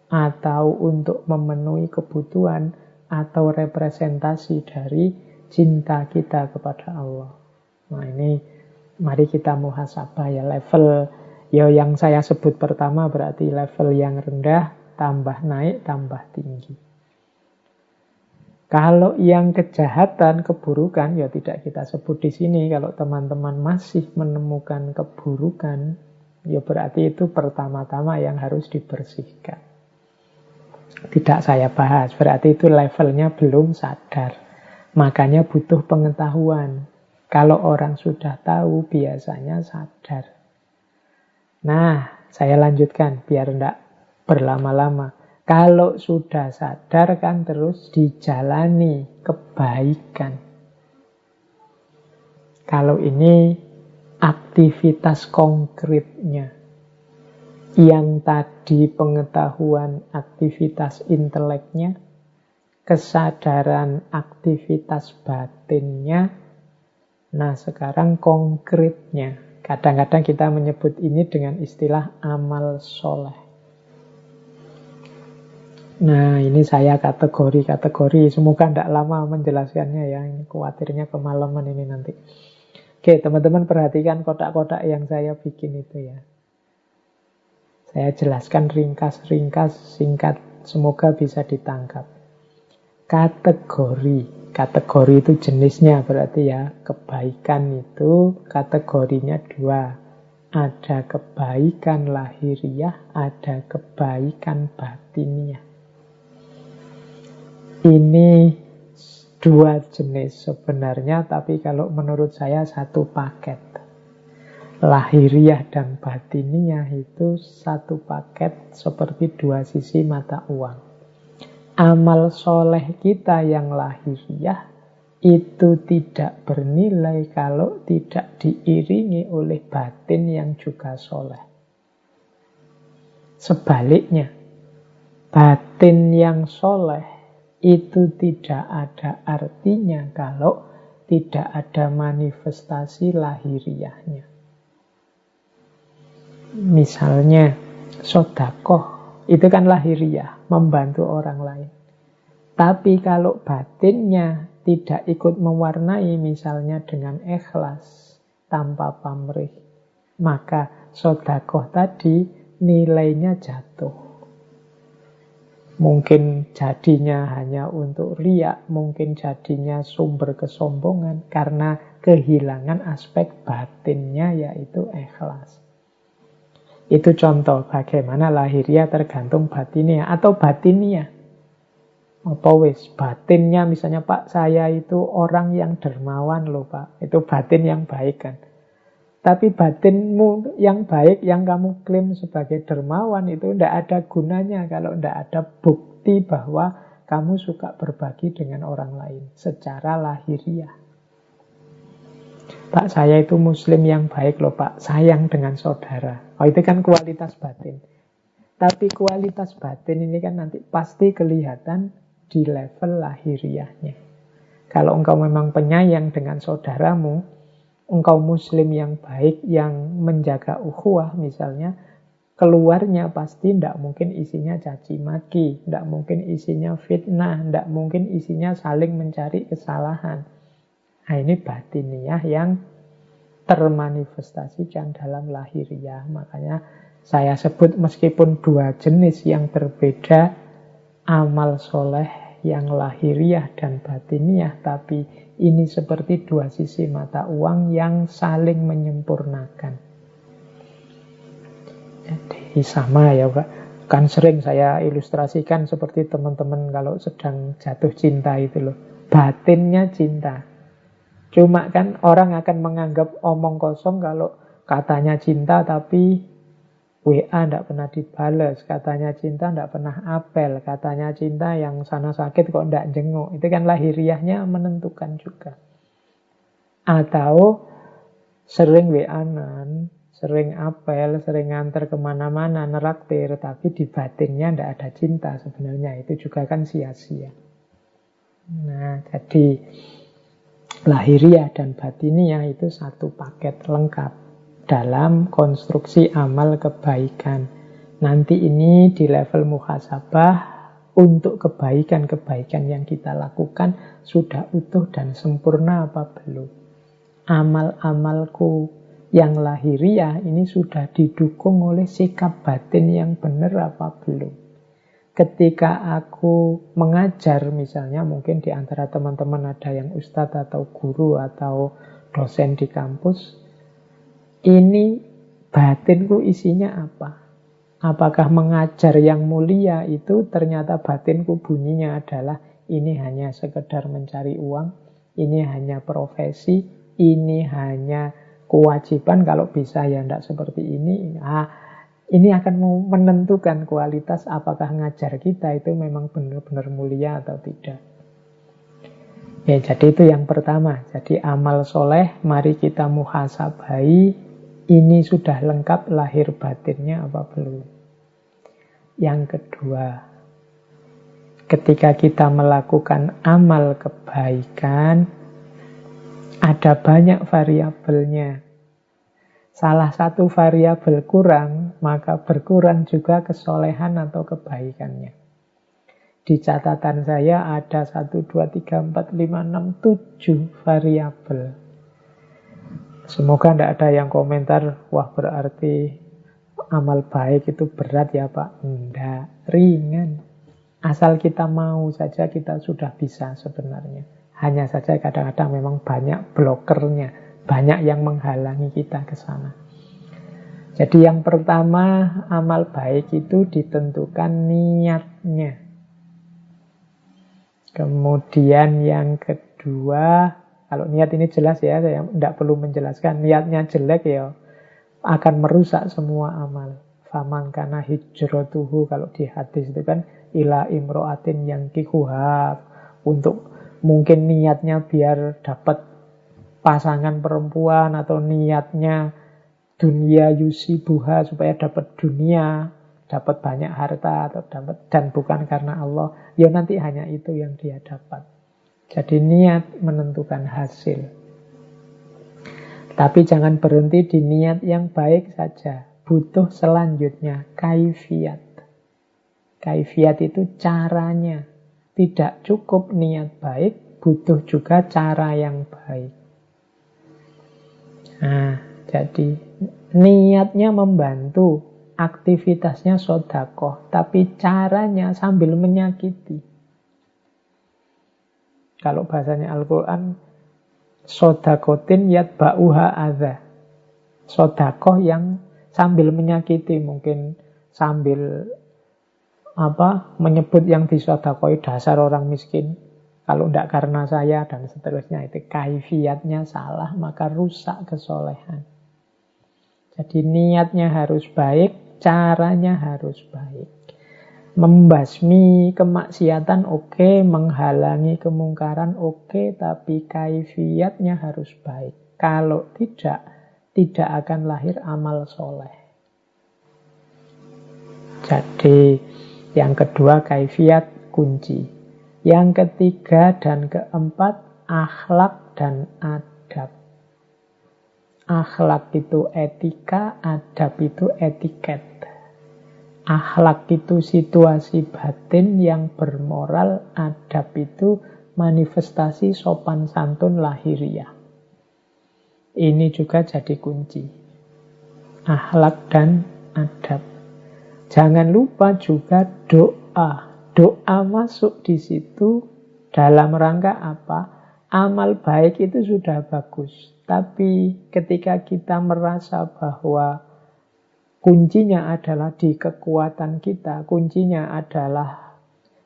atau untuk memenuhi kebutuhan atau representasi dari cinta kita kepada Allah. Nah ini mari kita muhasabah ya level Ya yang saya sebut pertama berarti level yang rendah, tambah naik, tambah tinggi. Kalau yang kejahatan, keburukan, ya tidak kita sebut di sini. Kalau teman-teman masih menemukan keburukan, ya berarti itu pertama-tama yang harus dibersihkan. Tidak saya bahas, berarti itu levelnya belum sadar. Makanya butuh pengetahuan. Kalau orang sudah tahu, biasanya sadar. Nah, saya lanjutkan biar tidak berlama-lama. Kalau sudah sadar kan terus dijalani kebaikan. Kalau ini aktivitas konkretnya. Yang tadi pengetahuan aktivitas inteleknya, kesadaran aktivitas batinnya, nah sekarang konkretnya. Kadang-kadang kita menyebut ini dengan istilah amal soleh. Nah, ini saya kategori-kategori. Semoga tidak lama menjelaskannya ya. Ini khawatirnya kemalaman ini nanti. Oke, teman-teman perhatikan kotak-kotak yang saya bikin itu ya. Saya jelaskan ringkas-ringkas, singkat. Semoga bisa ditangkap. Kategori. Kategori itu jenisnya berarti ya. Kebaikan itu kategorinya dua. Ada kebaikan lahiriah, ada kebaikan batiniah. Ini dua jenis sebenarnya, tapi kalau menurut saya satu paket. Lahiriah dan batiniah itu satu paket seperti dua sisi mata uang. Amal soleh kita yang lahiriah itu tidak bernilai kalau tidak diiringi oleh batin yang juga soleh. Sebaliknya, batin yang soleh itu tidak ada artinya kalau tidak ada manifestasi lahiriahnya. Misalnya, sodakoh, itu kan lahiriah, membantu orang lain. Tapi kalau batinnya tidak ikut mewarnai, misalnya dengan ikhlas, tanpa pamrih, maka sodakoh tadi nilainya jatuh. Mungkin jadinya hanya untuk riak, mungkin jadinya sumber kesombongan karena kehilangan aspek batinnya yaitu ikhlas. Itu contoh bagaimana lahiriah tergantung batinnya atau batinnya. Apa wis batinnya misalnya Pak saya itu orang yang dermawan loh Pak. Itu batin yang baik kan. Tapi batinmu yang baik, yang kamu klaim sebagai dermawan itu tidak ada gunanya kalau tidak ada bukti bahwa kamu suka berbagi dengan orang lain secara lahiriah. Pak, saya itu muslim yang baik loh Pak, sayang dengan saudara. Oh itu kan kualitas batin. Tapi kualitas batin ini kan nanti pasti kelihatan di level lahiriahnya. Kalau engkau memang penyayang dengan saudaramu, engkau muslim yang baik, yang menjaga ukhuwah misalnya, keluarnya pasti tidak mungkin isinya caci maki, tidak mungkin isinya fitnah, tidak mungkin isinya saling mencari kesalahan. Nah ini batiniah yang termanifestasikan dalam lahiriah. Makanya saya sebut meskipun dua jenis yang berbeda, amal soleh yang lahiriah dan batiniah, tapi ini seperti dua sisi mata uang yang saling menyempurnakan. Jadi sama ya Pak. Kan sering saya ilustrasikan seperti teman-teman kalau sedang jatuh cinta itu loh. Batinnya cinta. Cuma kan orang akan menganggap omong kosong kalau katanya cinta tapi WA tidak pernah dibales, katanya cinta tidak pernah apel, katanya cinta yang sana sakit kok tidak jenguk. Itu kan lahiriahnya menentukan juga. Atau sering WA-an, sering apel, sering nganter ke mana-mana, neraktir, tapi di batinnya tidak ada cinta sebenarnya. Itu juga kan sia-sia. Nah, jadi lahiriah dan batiniah itu satu paket lengkap dalam konstruksi amal kebaikan. Nanti ini di level muhasabah untuk kebaikan-kebaikan yang kita lakukan sudah utuh dan sempurna apa belum. Amal-amalku yang lahiriah ini sudah didukung oleh sikap batin yang benar apa belum. Ketika aku mengajar misalnya mungkin di antara teman-teman ada yang ustadz atau guru atau dosen di kampus ini batinku isinya apa? Apakah mengajar yang mulia itu ternyata batinku bunyinya adalah ini hanya sekedar mencari uang, ini hanya profesi, ini hanya kewajiban kalau bisa ya tidak seperti ini. Nah, ini akan menentukan kualitas apakah ngajar kita itu memang benar-benar mulia atau tidak. Ya, jadi itu yang pertama. Jadi amal soleh, mari kita muhasabai ini sudah lengkap lahir batinnya apa belum? Yang kedua, ketika kita melakukan amal kebaikan, ada banyak variabelnya. Salah satu variabel kurang, maka berkurang juga kesolehan atau kebaikannya. Di catatan saya ada 1, 2, 3, 4, 5, 6, 7 variabel Semoga tidak ada yang komentar, wah berarti amal baik itu berat ya Pak. Tidak, ringan. Asal kita mau saja kita sudah bisa sebenarnya. Hanya saja kadang-kadang memang banyak blokernya, banyak yang menghalangi kita ke sana. Jadi yang pertama, amal baik itu ditentukan niatnya. Kemudian yang kedua, kalau niat ini jelas ya, saya tidak perlu menjelaskan. Niatnya jelek ya, akan merusak semua amal. Faman kana hijratuhu kalau di hadis itu kan ila imroatin yang kikuhab untuk mungkin niatnya biar dapat pasangan perempuan atau niatnya dunia yusi buha supaya dapat dunia dapat banyak harta atau dapat dan bukan karena Allah ya nanti hanya itu yang dia dapat jadi niat menentukan hasil. Tapi jangan berhenti di niat yang baik saja. Butuh selanjutnya kaifiat. Kaifiat itu caranya. Tidak cukup niat baik, butuh juga cara yang baik. Nah, jadi niatnya membantu, aktivitasnya sodakoh, tapi caranya sambil menyakiti. Kalau bahasanya Al-Quran, sodakotin yat ba'uha adha. Sodakoh yang sambil menyakiti, mungkin sambil apa menyebut yang disodakoi dasar orang miskin. Kalau tidak karena saya dan seterusnya itu kaifiatnya salah maka rusak kesolehan. Jadi niatnya harus baik, caranya harus baik. Membasmi kemaksiatan oke, okay, menghalangi kemungkaran oke, okay, tapi kaifiatnya harus baik. Kalau tidak, tidak akan lahir amal soleh. Jadi yang kedua kaifiat kunci. Yang ketiga dan keempat akhlak dan adab. Akhlak itu etika, adab itu etiket. Akhlak itu situasi batin yang bermoral, adab itu manifestasi sopan santun lahiriah. Ini juga jadi kunci. Akhlak dan adab. Jangan lupa juga doa. Doa masuk di situ dalam rangka apa? Amal baik itu sudah bagus. Tapi ketika kita merasa bahwa Kuncinya adalah di kekuatan kita, kuncinya adalah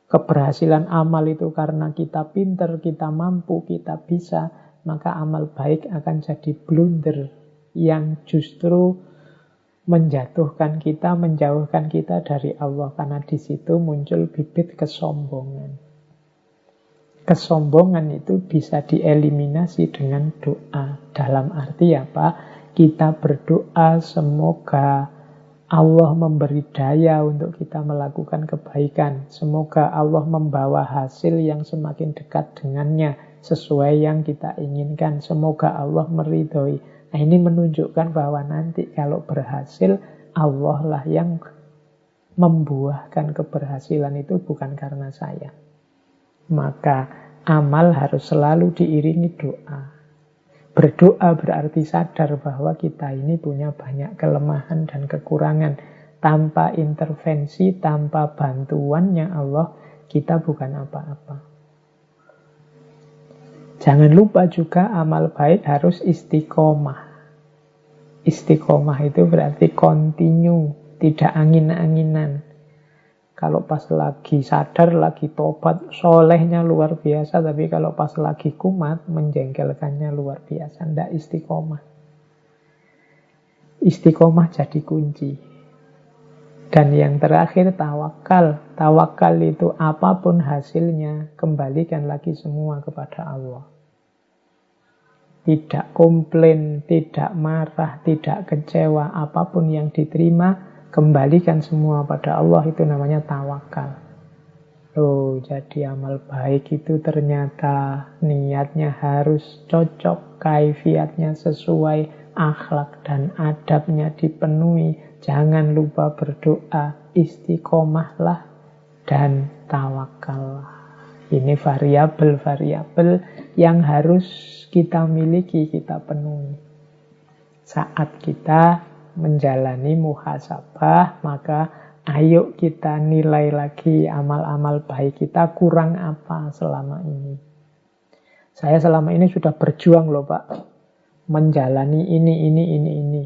keberhasilan amal itu karena kita pinter, kita mampu, kita bisa, maka amal baik akan jadi blunder yang justru menjatuhkan kita, menjauhkan kita dari Allah karena di situ muncul bibit kesombongan. Kesombongan itu bisa dieliminasi dengan doa. Dalam arti apa? Kita berdoa semoga Allah memberi daya untuk kita melakukan kebaikan. Semoga Allah membawa hasil yang semakin dekat dengannya sesuai yang kita inginkan. Semoga Allah meridhoi. Nah ini menunjukkan bahwa nanti kalau berhasil Allah lah yang membuahkan keberhasilan itu bukan karena saya. Maka amal harus selalu diiringi doa. Berdoa berarti sadar bahwa kita ini punya banyak kelemahan dan kekurangan. Tanpa intervensi, tanpa bantuannya Allah, kita bukan apa-apa. Jangan lupa juga amal baik harus istiqomah. Istiqomah itu berarti continue, tidak angin-anginan. Kalau pas lagi sadar, lagi tobat, solehnya luar biasa. Tapi kalau pas lagi kumat, menjengkelkannya luar biasa. Tidak istiqomah. Istiqomah jadi kunci. Dan yang terakhir tawakal. Tawakal itu apa pun hasilnya, kembalikan lagi semua kepada Allah. Tidak komplain, tidak marah, tidak kecewa, apa pun yang diterima, kembalikan semua pada Allah itu namanya tawakal. Oh, jadi amal baik itu ternyata niatnya harus cocok, kaifiatnya sesuai, akhlak dan adabnya dipenuhi, jangan lupa berdoa, istiqomahlah dan tawakallah. Ini variabel-variabel yang harus kita miliki, kita penuhi. Saat kita menjalani muhasabah, maka ayo kita nilai lagi amal-amal baik kita kurang apa selama ini. Saya selama ini sudah berjuang loh Pak menjalani ini, ini, ini, ini.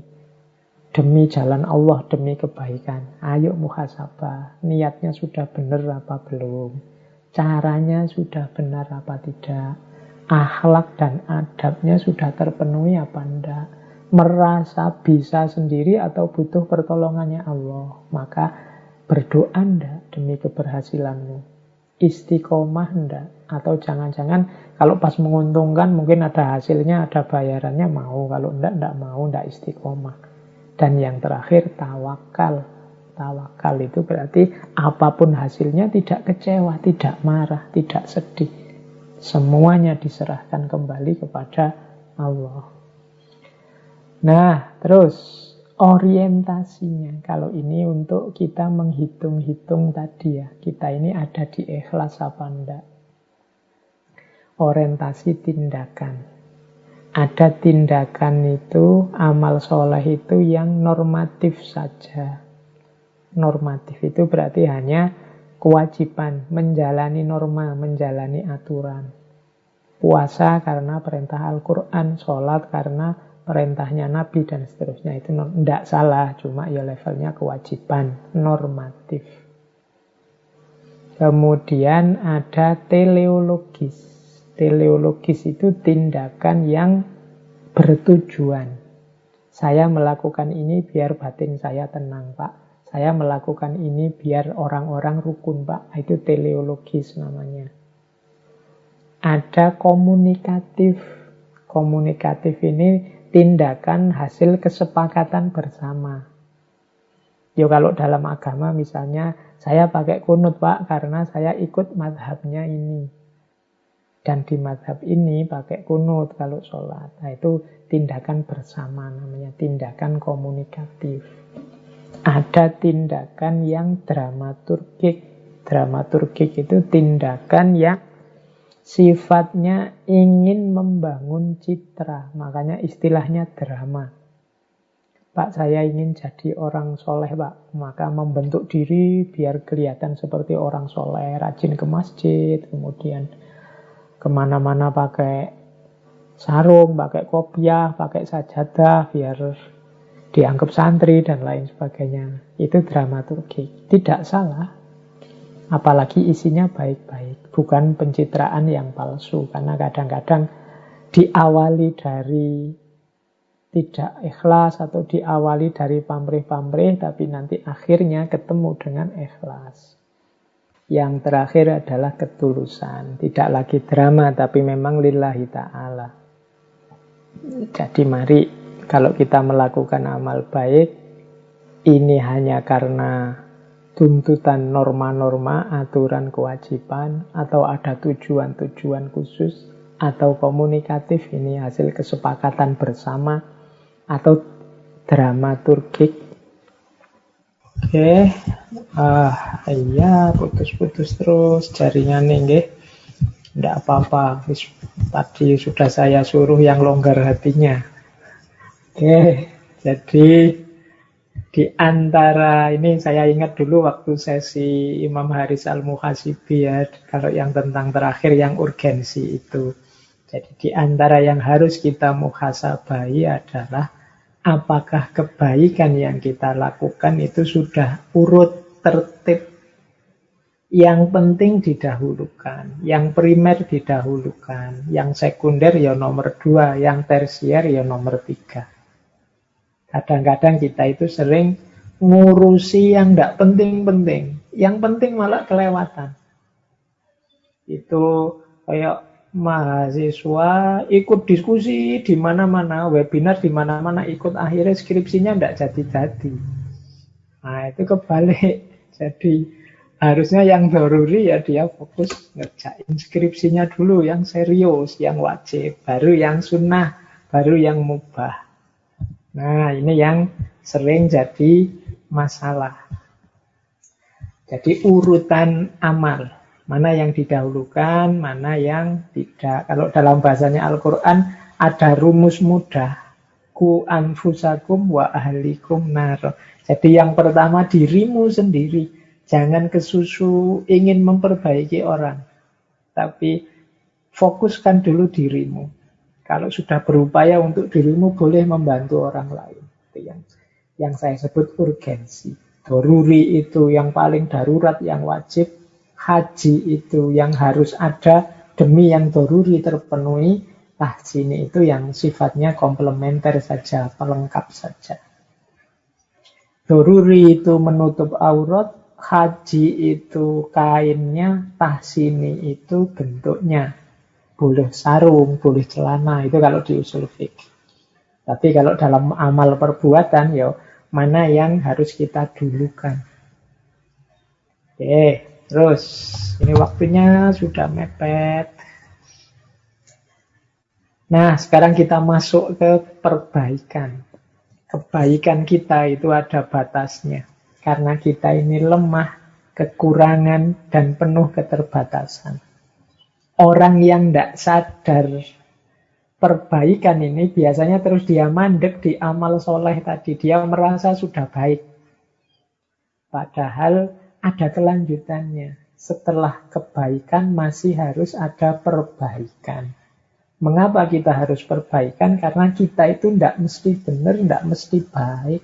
Demi jalan Allah, demi kebaikan. Ayo muhasabah. Niatnya sudah benar apa belum? Caranya sudah benar apa tidak? Akhlak dan adabnya sudah terpenuhi apa enggak? Merasa bisa sendiri atau butuh pertolongannya Allah. Maka berdoa enggak demi keberhasilanmu? istiqomah enggak? Atau jangan-jangan kalau pas menguntungkan mungkin ada hasilnya, ada bayarannya mau. Kalau enggak, enggak mau, enggak istiqomah. Dan yang terakhir tawakal. Tawakal itu berarti apa pun hasilnya tidak kecewa, tidak marah, tidak sedih. Semuanya diserahkan kembali kepada Allah. Nah, terus orientasinya. Kalau ini untuk kita menghitung-hitung tadi ya, kita ini ada di ikhlas apa enggak. Orientasi tindakan. Ada tindakan itu, amal soleh itu yang normatif saja. Normatif itu berarti hanya kewajiban menjalani norma, menjalani aturan. Puasa karena perintah Al-Quran, sholat karena perintahnya Nabi dan seterusnya itu tidak salah, cuma ya levelnya kewajiban normatif. Kemudian ada teleologis. Teleologis itu tindakan yang bertujuan. Saya melakukan ini biar batin saya tenang, Pak. Saya melakukan ini biar orang-orang rukun, Pak. Itu teleologis namanya. Ada komunikatif. Komunikatif ini tindakan hasil kesepakatan bersama. Yo kalau dalam agama misalnya saya pakai kunut pak karena saya ikut madhabnya ini. Dan di madhab ini pakai kunut kalau sholat. Nah itu tindakan bersama namanya tindakan komunikatif. Ada tindakan yang dramaturgik. Dramaturgik itu tindakan yang sifatnya ingin membangun citra. Makanya istilahnya drama. Pak, saya ingin jadi orang soleh, Pak. Maka membentuk diri biar kelihatan seperti orang soleh. Rajin ke masjid, kemudian ke mana-mana pakai sarung, pakai kopiah, pakai sajadah, biar dianggap santri dan lain sebagainya. Itu dramaturgi. Tidak salah. Apalagi isinya baik-baik, bukan pencitraan yang palsu. Karena kadang-kadang diawali dari tidak ikhlas atau diawali dari pamrih-pamrih, tapi nanti akhirnya ketemu dengan ikhlas. Yang terakhir adalah ketulusan. Tidak lagi drama, tapi memang lillahi ta'ala. Jadi mari kalau kita melakukan amal baik, ini hanya karena tuntutan norma-norma, aturan kewajiban, atau ada tujuan-tujuan khusus, atau komunikatif, ini hasil kesepakatan bersama, atau dramaturgik. Oke, ah iya putus-putus terus jaringan nih, Tidak apa-apa, tadi sudah saya suruh yang longgar hatinya. Oke, jadi Di antara ini saya ingat dulu waktu sesi Imam Haris Al-Muhasibi ya, kalau yang tentang terakhir yang urgensi itu. Jadi di antara yang harus kita muhasabahi adalah apakah kebaikan yang kita lakukan itu sudah urut tertib yang penting didahulukan, yang primer didahulukan, yang sekunder ya nomor dua, yang tersier ya nomor tiga. Kadang-kadang kita itu sering ngurusi yang tidak penting-penting, yang penting malah kelewatan. Itu kayak mahasiswa ikut diskusi di mana-mana, webinar di mana-mana ikut akhirnya skripsinya tidak jadi-jadi. Nah itu kebalik. Jadi Harusnya yang doruri ya dia fokus ngerjain skripsinya dulu yang serius, yang wajib, baru yang sunnah, baru yang mubah. Nah ini yang sering jadi masalah. Jadi urutan amal, mana yang didahulukan, mana yang tidak. Kalau dalam bahasanya Al-Quran ada rumus mudah. Ku anfusakum wa ahlikum nar. Jadi yang pertama dirimu sendiri Jangan kesusu ingin memperbaiki orang. Tapi fokuskan dulu dirimu. Kalau sudah berupaya untuk dirimu boleh membantu orang lain. Itu yang, yang saya sebut urgensi. Doruri itu yang paling darurat, yang wajib. Haji itu yang harus ada demi yang doruri terpenuhi. Tahsini itu yang sifatnya komplementer saja, pelengkap saja. Doruri itu menutup aurat, haji itu kainnya, tahsini itu bentuknya. Boleh sarung, boleh celana, itu kalau di usul fikih. Tapi kalau dalam amal perbuatan, ya mana yang harus kita dulukan. Oke, terus ini waktunya sudah mepet. Nah, sekarang kita masuk ke perbaikan. Kebaikan kita itu ada batasnya. Karena kita ini lemah, kekurangan, dan penuh keterbatasan. Orang yang tidak sadar perbaikan ini biasanya terus dia mandek di amal soleh tadi. Dia merasa sudah baik. Padahal ada kelanjutannya. Setelah kebaikan masih harus ada perbaikan. Mengapa kita harus perbaikan? Karena kita itu tidak mesti benar, tidak mesti baik.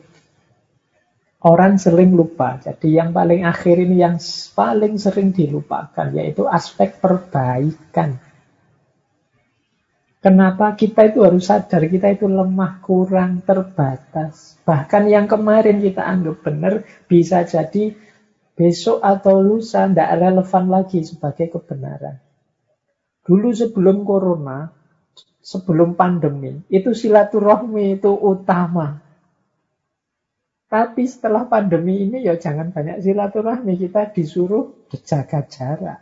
Orang sering lupa. Jadi yang paling akhir ini yang paling sering dilupakan yaitu aspek perbaikan. Kenapa kita itu harus sadar kita itu lemah, kurang, terbatas. Bahkan yang kemarin kita anggap benar bisa jadi besok atau lusa tidak relevan lagi sebagai kebenaran. Dulu sebelum corona, sebelum pandemi, itu silaturahmi itu utama. Tapi setelah pandemi ini ya jangan banyak silaturahmi. Kita disuruh jaga jarak.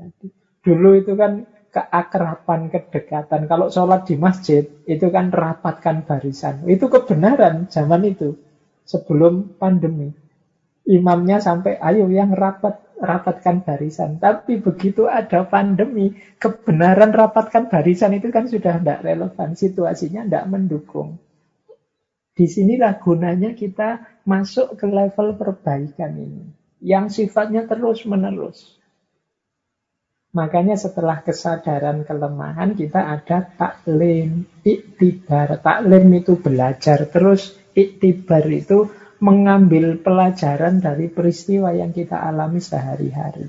Jadi, dulu itu kan keakrapan, kedekatan. Kalau sholat di masjid, itu kan rapatkan barisan. Itu kebenaran zaman itu. Sebelum pandemi. Imamnya sampai, ayo yang rapat, rapatkan barisan. Tapi begitu ada pandemi, kebenaran rapatkan barisan itu kan sudah tidak relevan. Situasinya tidak mendukung. Di sinilah gunanya kita masuk ke level perbaikan ini. Yang sifatnya terus-menerus. Makanya setelah kesadaran kelemahan kita ada taklim, iktibar. Taklim itu belajar terus, iktibar itu mengambil pelajaran dari peristiwa yang kita alami sehari-hari.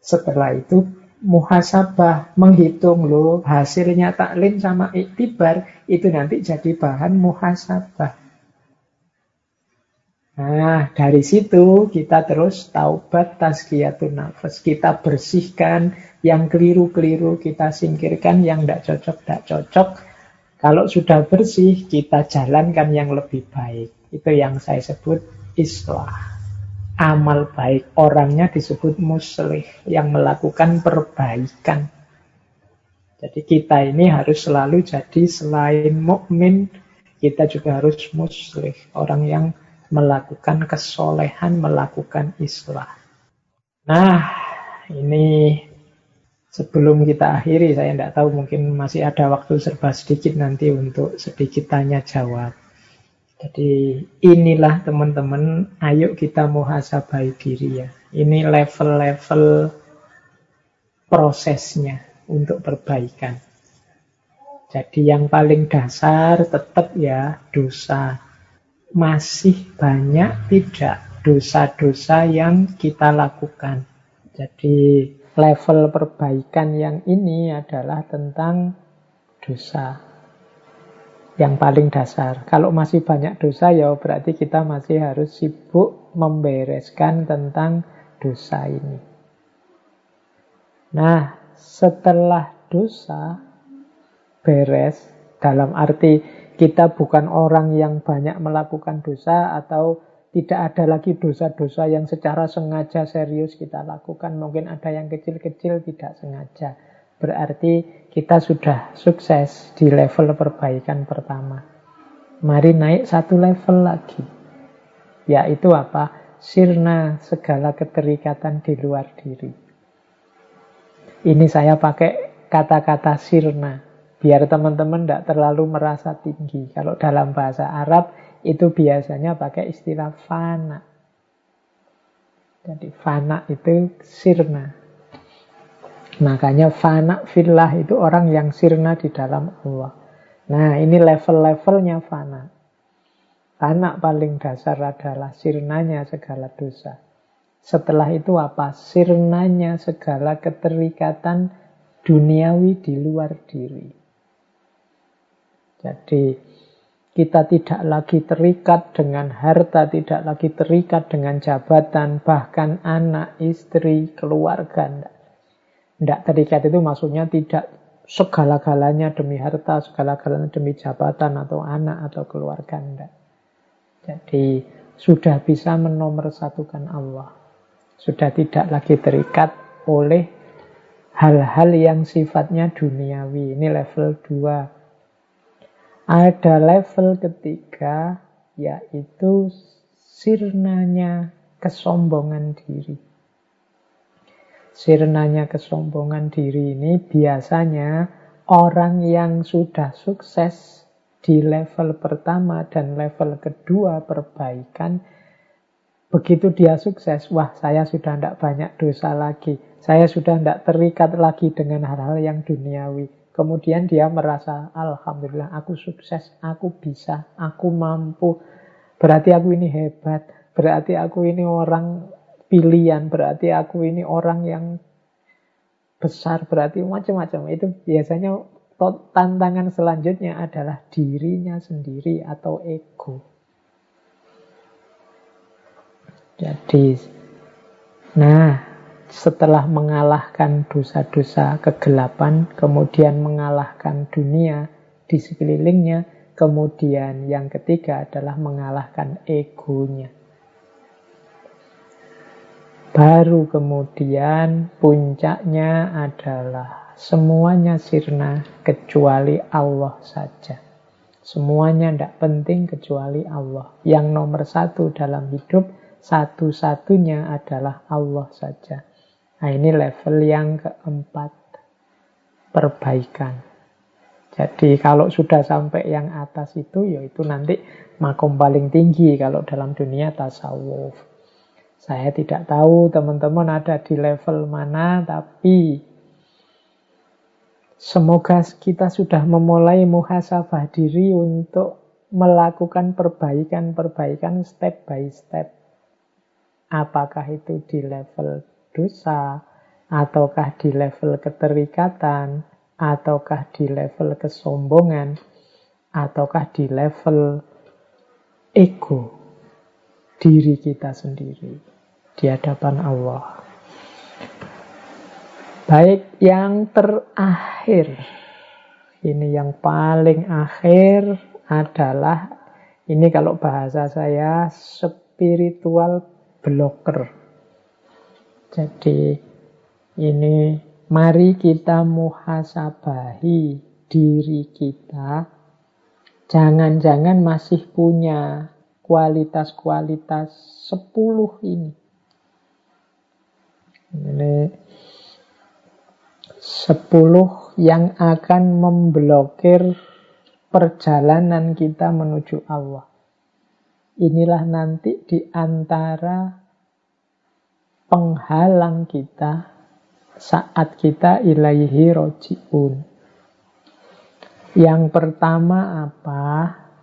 Setelah itu muhasabah, menghitung loh hasilnya taklim sama iktibar itu nanti jadi bahan muhasabah. Nah, dari situ kita terus taubat tazkiyatun nafas. Kita bersihkan yang keliru-keliru, kita singkirkan yang tidak cocok, tidak cocok. Kalau sudah bersih, kita jalankan yang lebih baik. Itu yang saya sebut islah amal baik. Orangnya disebut muslih yang melakukan perbaikan. Jadi kita ini harus selalu jadi selain mukmin, kita juga harus muslih, orang yang melakukan kesolehan, melakukan islah. Nah, ini sebelum kita akhiri, saya tidak tahu mungkin masih ada waktu serba sedikit nanti untuk sedikit tanya jawab. Jadi inilah teman-teman, ayo kita muhasabah diri ya. Ini level-level prosesnya untuk perbaikan. Jadi yang paling dasar tetap ya dosa. Masih banyak tidak dosa-dosa yang kita lakukan. Jadi level perbaikan yang ini adalah tentang dosa yang paling dasar. Kalau masih banyak dosa ya berarti kita masih harus sibuk membereskan tentang dosa ini. Nah, setelah dosa beres dalam arti kita bukan orang yang banyak melakukan dosa atau tidak ada lagi dosa-dosa yang secara sengaja serius kita lakukan. Mungkin ada yang kecil-kecil tidak sengaja. Berarti kita sudah sukses di level perbaikan pertama. Mari naik satu level lagi. Yaitu apa? Sirna segala keterikatan di luar diri. Ini saya pakai kata-kata sirna. Biar teman-teman tidak terlalu merasa tinggi. Kalau dalam bahasa Arab itu biasanya pakai istilah fana. Jadi fana itu sirna. Makanya fana fillah itu orang yang sirna di dalam Allah. Nah ini level-levelnya fana. Fana paling dasar adalah sirnanya segala dosa. Setelah itu apa? Sirnanya segala keterikatan duniawi di luar diri. Jadi kita tidak lagi terikat dengan harta, tidak lagi terikat dengan jabatan, bahkan anak, istri, keluarga. Tidak terikat itu maksudnya tidak segala-galanya demi harta, segala-galanya demi jabatan atau anak atau keluarga. Tidak. Jadi sudah bisa menomorsatukan Allah. Sudah tidak lagi terikat oleh hal-hal yang sifatnya duniawi. Ini level 2. Ada level ketiga yaitu sirnanya kesombongan diri. Sirnanya kesombongan diri ini biasanya orang yang sudah sukses di level pertama dan level kedua perbaikan, begitu dia sukses, wah saya sudah tidak banyak dosa lagi, saya sudah tidak terikat lagi dengan hal-hal yang duniawi. Kemudian dia merasa, Alhamdulillah aku sukses, aku bisa, aku mampu, berarti aku ini hebat, berarti aku ini orang pilihan, berarti aku ini orang yang besar, berarti macam-macam. Itu biasanya tantangan selanjutnya adalah dirinya sendiri atau ego. Jadi, nah, setelah mengalahkan dosa-dosa kegelapan, kemudian mengalahkan dunia di sekelilingnya, kemudian yang ketiga adalah mengalahkan egonya. Baru kemudian puncaknya adalah semuanya sirna kecuali Allah saja. Semuanya tidak penting kecuali Allah. Yang nomor satu dalam hidup, satu-satunya adalah Allah saja. Nah ini level yang keempat, perbaikan. Jadi kalau sudah sampai yang atas itu, yaitu nanti makom paling tinggi kalau dalam dunia tasawuf. Saya tidak tahu teman-teman ada di level mana, tapi semoga kita sudah memulai muhasabah diri untuk melakukan perbaikan-perbaikan step by step. Apakah itu di level dosa, ataukah di level keterikatan, ataukah di level kesombongan, ataukah di level ego diri kita sendiri di hadapan Allah. Baik, yang terakhir. Ini yang paling akhir adalah ini kalau bahasa saya spiritual blocker. Jadi ini mari kita muhasabahi diri kita. Jangan-jangan masih punya kualitas-kualitas sepuluh ini. Ini sepuluh yang akan memblokir perjalanan kita menuju Allah. inilah nanti di antara penghalang kita saat kita ilaihi roji'un. Yang pertama apa,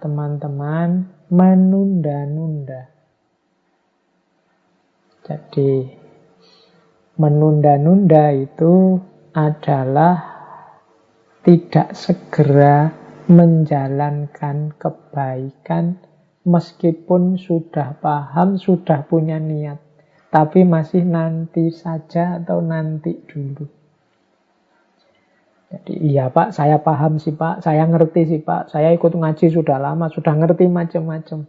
teman-teman? Menunda-nunda. Jadi, menunda-nunda itu adalah tidak segera menjalankan kebaikan meskipun sudah paham, sudah punya niat, tapi masih nanti saja atau nanti dulu. Jadi iya pak, saya paham sih pak, saya ngerti sih pak, saya ikut ngaji sudah lama, sudah ngerti macam-macam.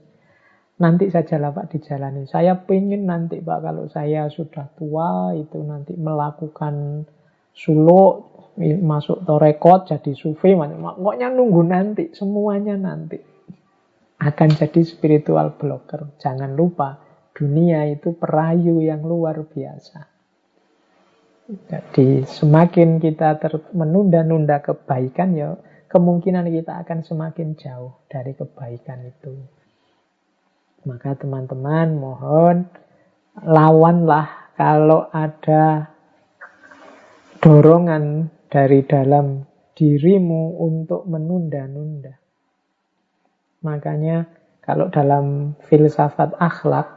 Nanti sajalah pak dijalani. Saya pengen nanti pak kalau saya sudah tua itu nanti melakukan suluk, masuk torekot, jadi sufi, pokoknya nunggu nanti, semuanya nanti. Akan jadi spiritual blocker. Jangan lupa, dunia itu perayu yang luar biasa. Jadi semakin kita menunda-nunda kebaikan ya kemungkinan kita akan semakin jauh dari kebaikan itu. Maka teman-teman mohon lawanlah kalau ada dorongan dari dalam dirimu untuk menunda-nunda. Makanya kalau dalam filsafat akhlak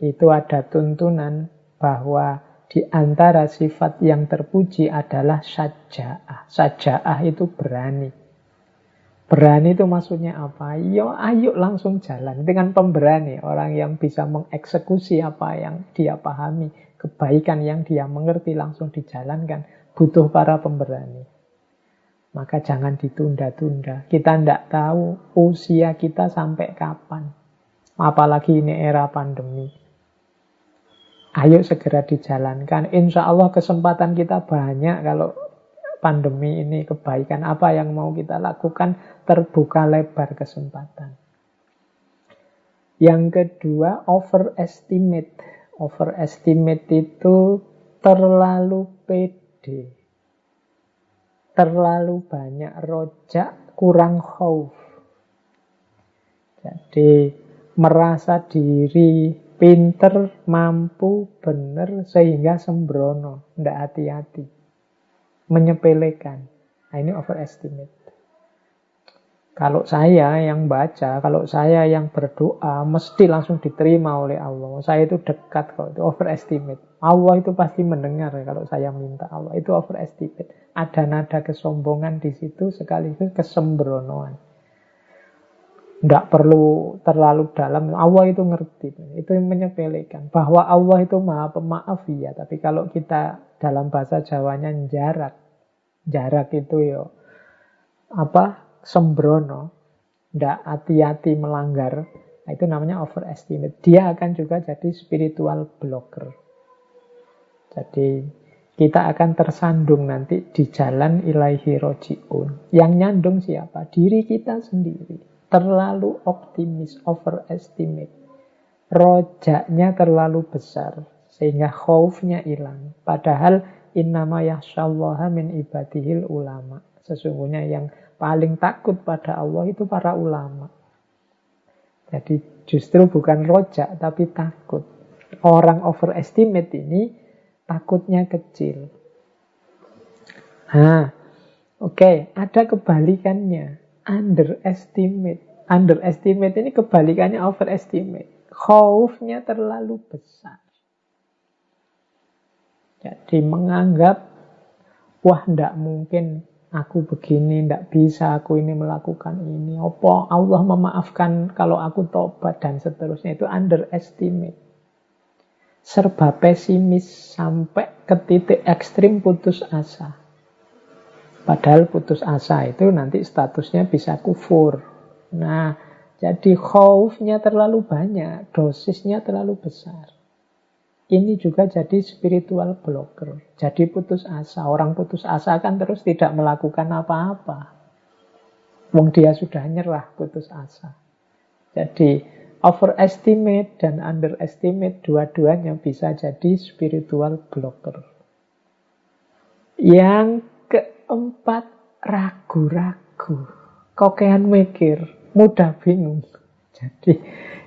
itu ada tuntunan bahwa di antara sifat yang terpuji adalah saja'ah. Saja'ah itu berani. Berani itu maksudnya apa? Yo, ayo langsung jalan dengan pemberani. Orang yang bisa mengeksekusi apa yang dia pahami. Kebaikan yang dia mengerti langsung dijalankan. Butuh para pemberani. Maka jangan ditunda-tunda. Kita tidak tahu usia kita sampai kapan. Apalagi ini era pandemi. Ayo segera dijalankan. Insya Allah kesempatan kita banyak kalau pandemi ini kebaikan apa yang mau kita lakukan terbuka lebar kesempatan. Yang kedua, overestimate. Overestimate itu terlalu pede. Terlalu banyak rojak, kurang khauf. Jadi merasa diri pinter, mampu, benar, sehingga sembrono, tidak hati-hati, menyepelekan. Nah, ini overestimate. Kalau saya yang baca, kalau saya yang berdoa, mesti langsung diterima oleh Allah. Saya itu dekat kok, itu overestimate. Allah itu pasti mendengar ya kalau saya minta Allah. Itu overestimate. Ada nada kesombongan di situ sekaligus kesembronoan. Tidak perlu terlalu dalam. Allah itu ngerti. Itu yang menyepelekan. Bahwa Allah itu maha pemaaf ya. Tapi kalau kita dalam bahasa Jawanya jarak. Jarak itu ya apa sembrono. Tidak hati-hati melanggar. Nah, itu namanya overestimate. Dia akan juga jadi spiritual blocker. Jadi kita akan tersandung nanti di jalan ilaihi roji'un. Yang nyandung siapa? Diri kita sendiri terlalu optimis, overestimate. Rojaknya terlalu besar sehingga khaufnya hilang. Padahal innama yahsyallaha min ibadihil ulama. Sesungguhnya yang paling takut pada Allah itu para ulama. Jadi justru bukan rojak tapi takut. Orang overestimate ini takutnya kecil. Nah, oke, okay, ada kebalikannya underestimate. Underestimate ini kebalikannya overestimate. Khaufnya terlalu besar. Jadi menganggap, wah ndak mungkin aku begini, ndak bisa aku ini melakukan ini. Apa Allah memaafkan kalau aku tobat dan seterusnya. Itu underestimate. Serba pesimis sampai ke titik ekstrim putus asa. Padahal putus asa itu nanti statusnya bisa kufur. Nah, jadi khaufnya terlalu banyak, dosisnya terlalu besar. Ini juga jadi spiritual blocker. Jadi putus asa. Orang putus asa kan terus tidak melakukan apa-apa. Wong dia sudah nyerah putus asa. Jadi overestimate dan underestimate dua-duanya bisa jadi spiritual blocker. Yang Keempat, ragu-ragu. Kokean mikir, mudah bingung. Jadi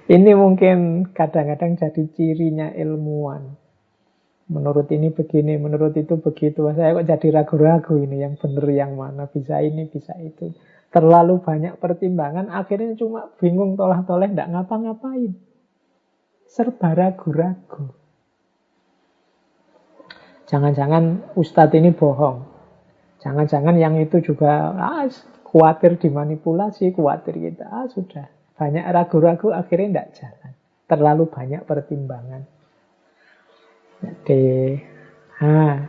Ini mungkin kadang-kadang jadi cirinya ilmuwan. Menurut ini begini, menurut itu begitu. Saya kok jadi ragu-ragu ini yang benar yang mana. Bisa ini, bisa itu. Terlalu banyak pertimbangan, akhirnya cuma bingung tolah-toleh, tidak ngapa-ngapain. Serba ragu-ragu. Jangan-jangan ustadz ini bohong. Jangan-jangan yang itu juga ah, khawatir dimanipulasi, khawatir kita. Ah, sudah. Banyak ragu-ragu akhirnya tidak jalan. Terlalu banyak pertimbangan. Jadi, ha,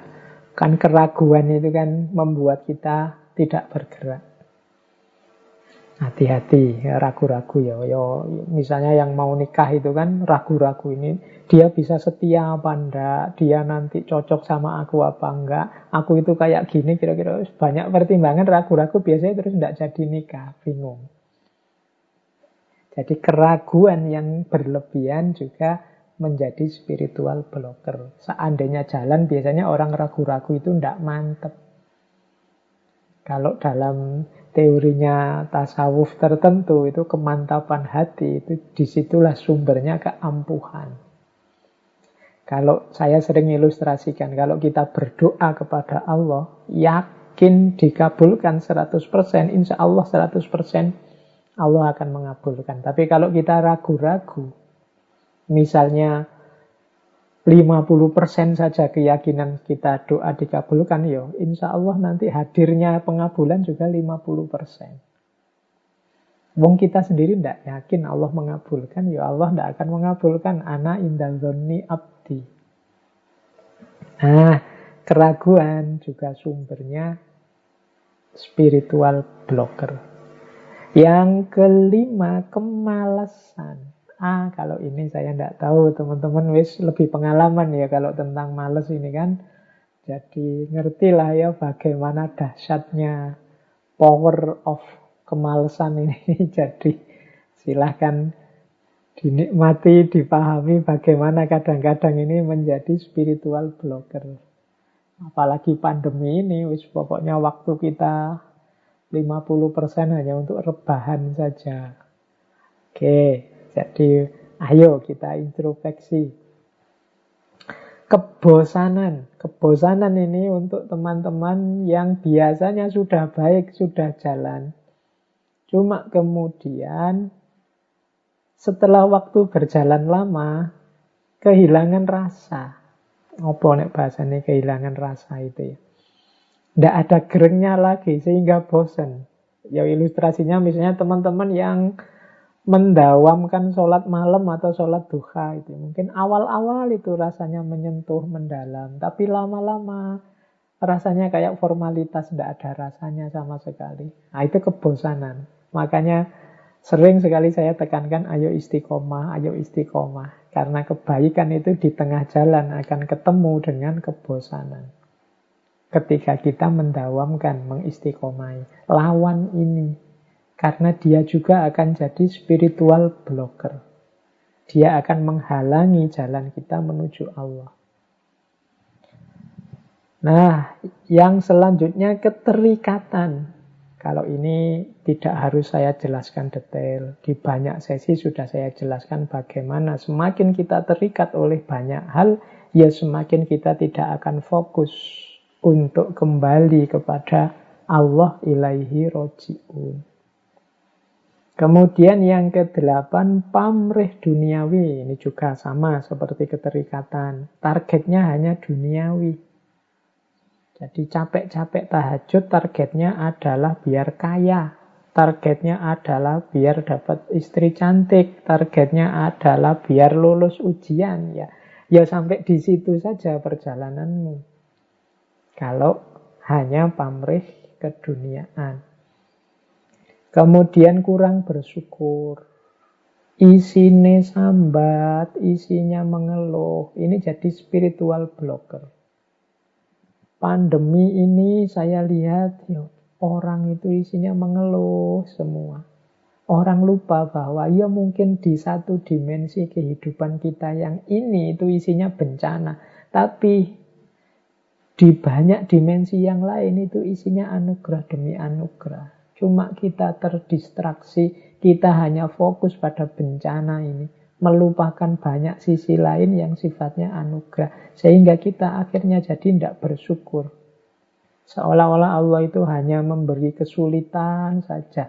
kan keraguan itu kan membuat kita tidak bergerak. Hati-hati, ragu-ragu ya. ya. Misalnya yang mau nikah itu kan ragu-ragu ini. Dia bisa setia apa enggak? Dia nanti cocok sama aku apa enggak? Aku itu kayak gini kira-kira banyak pertimbangan ragu-ragu biasanya terus enggak jadi nikah. Bingung. Jadi keraguan yang berlebihan juga menjadi spiritual blocker. Seandainya jalan biasanya orang ragu-ragu itu enggak mantep. Kalau dalam teorinya tasawuf tertentu itu kemantapan hati itu di situlah sumbernya keampuhan. Kalau saya sering ilustrasikan, kalau kita berdoa kepada Allah, yakin dikabulkan 100%, insya Allah 100% Allah akan mengabulkan. Tapi kalau kita ragu-ragu, misalnya 50% saja keyakinan kita doa dikabulkan, yo ya insya Allah nanti hadirnya pengabulan juga 50%. Wong kita sendiri tidak yakin Allah mengabulkan, ya Allah tidak akan mengabulkan. Anak indah zonni abdi. Nah, keraguan juga sumbernya spiritual blocker. Yang kelima, kemalasan. Ah, kalau ini saya tidak tahu teman-teman wis lebih pengalaman ya kalau tentang males ini kan. Jadi ngertilah ya bagaimana dahsyatnya power of kemalesan ini. Jadi silahkan dinikmati, dipahami bagaimana kadang-kadang ini menjadi spiritual blocker. Apalagi pandemi ini, wis pokoknya waktu kita 50% hanya untuk rebahan saja. Oke, jadi ayo kita introspeksi. Kebosanan. Kebosanan ini untuk teman-teman yang biasanya sudah baik, sudah jalan. Cuma kemudian setelah waktu berjalan lama, kehilangan rasa. Apa nek bahasanya kehilangan rasa itu ya? Tidak ada gerengnya lagi sehingga bosan. Ya ilustrasinya misalnya teman-teman yang mendawamkan sholat malam atau sholat duha itu. Mungkin awal-awal itu rasanya menyentuh, mendalam. Tapi lama-lama rasanya kayak formalitas, tidak ada rasanya sama sekali. Nah itu kebosanan. Makanya sering sekali saya tekankan, ayo istiqomah, ayo istiqomah. Karena kebaikan itu di tengah jalan akan ketemu dengan kebosanan. Ketika kita mendawamkan, mengistiqomai. Lawan ini, karena dia juga akan jadi spiritual blocker. Dia akan menghalangi jalan kita menuju Allah. Nah, yang selanjutnya keterikatan. Kalau ini tidak harus saya jelaskan detail. Di banyak sesi sudah saya jelaskan bagaimana semakin kita terikat oleh banyak hal, ya semakin kita tidak akan fokus untuk kembali kepada Allah ilaihi roji'un. Kemudian yang kedelapan, pamrih duniawi. Ini juga sama seperti keterikatan. Targetnya hanya duniawi. Jadi capek-capek tahajud, targetnya adalah biar kaya. Targetnya adalah biar dapat istri cantik. Targetnya adalah biar lulus ujian. Ya, ya sampai di situ saja perjalananmu. Kalau hanya pamrih keduniaan. Kemudian kurang bersyukur. Isinya sambat, isinya mengeluh. Ini jadi spiritual blocker. Pandemi ini saya lihat ya, orang itu isinya mengeluh semua. Orang lupa bahwa ya mungkin di satu dimensi kehidupan kita yang ini itu isinya bencana. Tapi di banyak dimensi yang lain itu isinya anugerah demi anugerah. Cuma kita terdistraksi, kita hanya fokus pada bencana ini, melupakan banyak sisi lain yang sifatnya anugerah. Sehingga kita akhirnya jadi tidak bersyukur. Seolah-olah Allah itu hanya memberi kesulitan saja.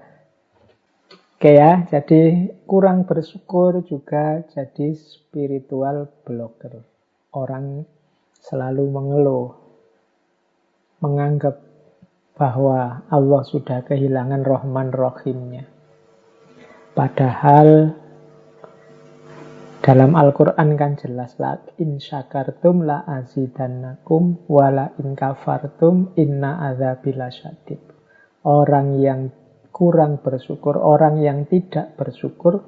Oke ya, jadi kurang bersyukur juga jadi spiritual blocker. Orang selalu mengeluh, menganggap bahwa Allah sudah kehilangan rohman rohimnya. Padahal dalam Al-Quran kan jelas la in syakartum la azidannakum wala in kafartum inna azabila syadid. Orang yang kurang bersyukur, orang yang tidak bersyukur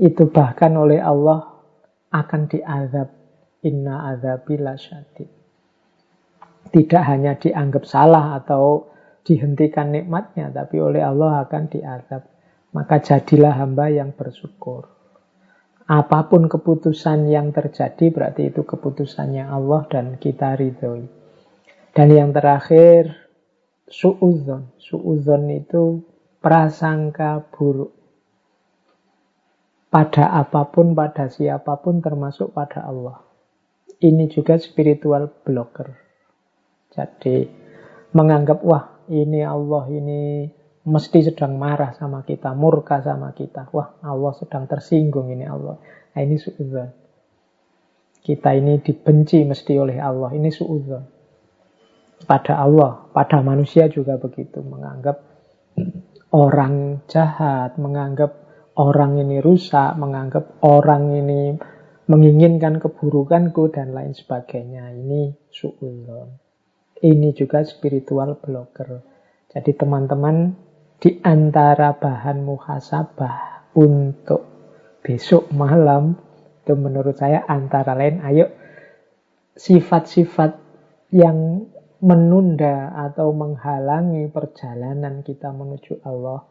itu bahkan oleh Allah akan diazab inna azabila syadid. Tidak hanya dianggap salah atau dihentikan nikmatnya, tapi oleh Allah akan diazab. Maka jadilah hamba yang bersyukur. Apa pun keputusan yang terjadi berarti itu keputusannya Allah dan kita ridhoi. Dan yang terakhir suudzon. Suudzon itu prasangka buruk. Pada apa pun, pada siapa pun termasuk pada Allah. Ini juga spiritual blocker. Jadi menganggap wah ini Allah ini mesti sedang marah sama kita, murka sama kita. Wah, Allah sedang tersinggung ini Allah. Nah, ini suudzon. Kita ini dibenci mesti oleh Allah. Ini suudzon. Pada Allah, pada manusia juga begitu. Menganggap orang jahat, menganggap orang ini rusak, menganggap orang ini menginginkan keburukanku dan lain sebagainya. Ini suudzon. Ini juga spiritual blocker. Jadi teman-teman di antara bahan muhasabah untuk besok malam itu menurut saya antara lain ayo sifat-sifat yang menunda atau menghalangi perjalanan kita menuju Allah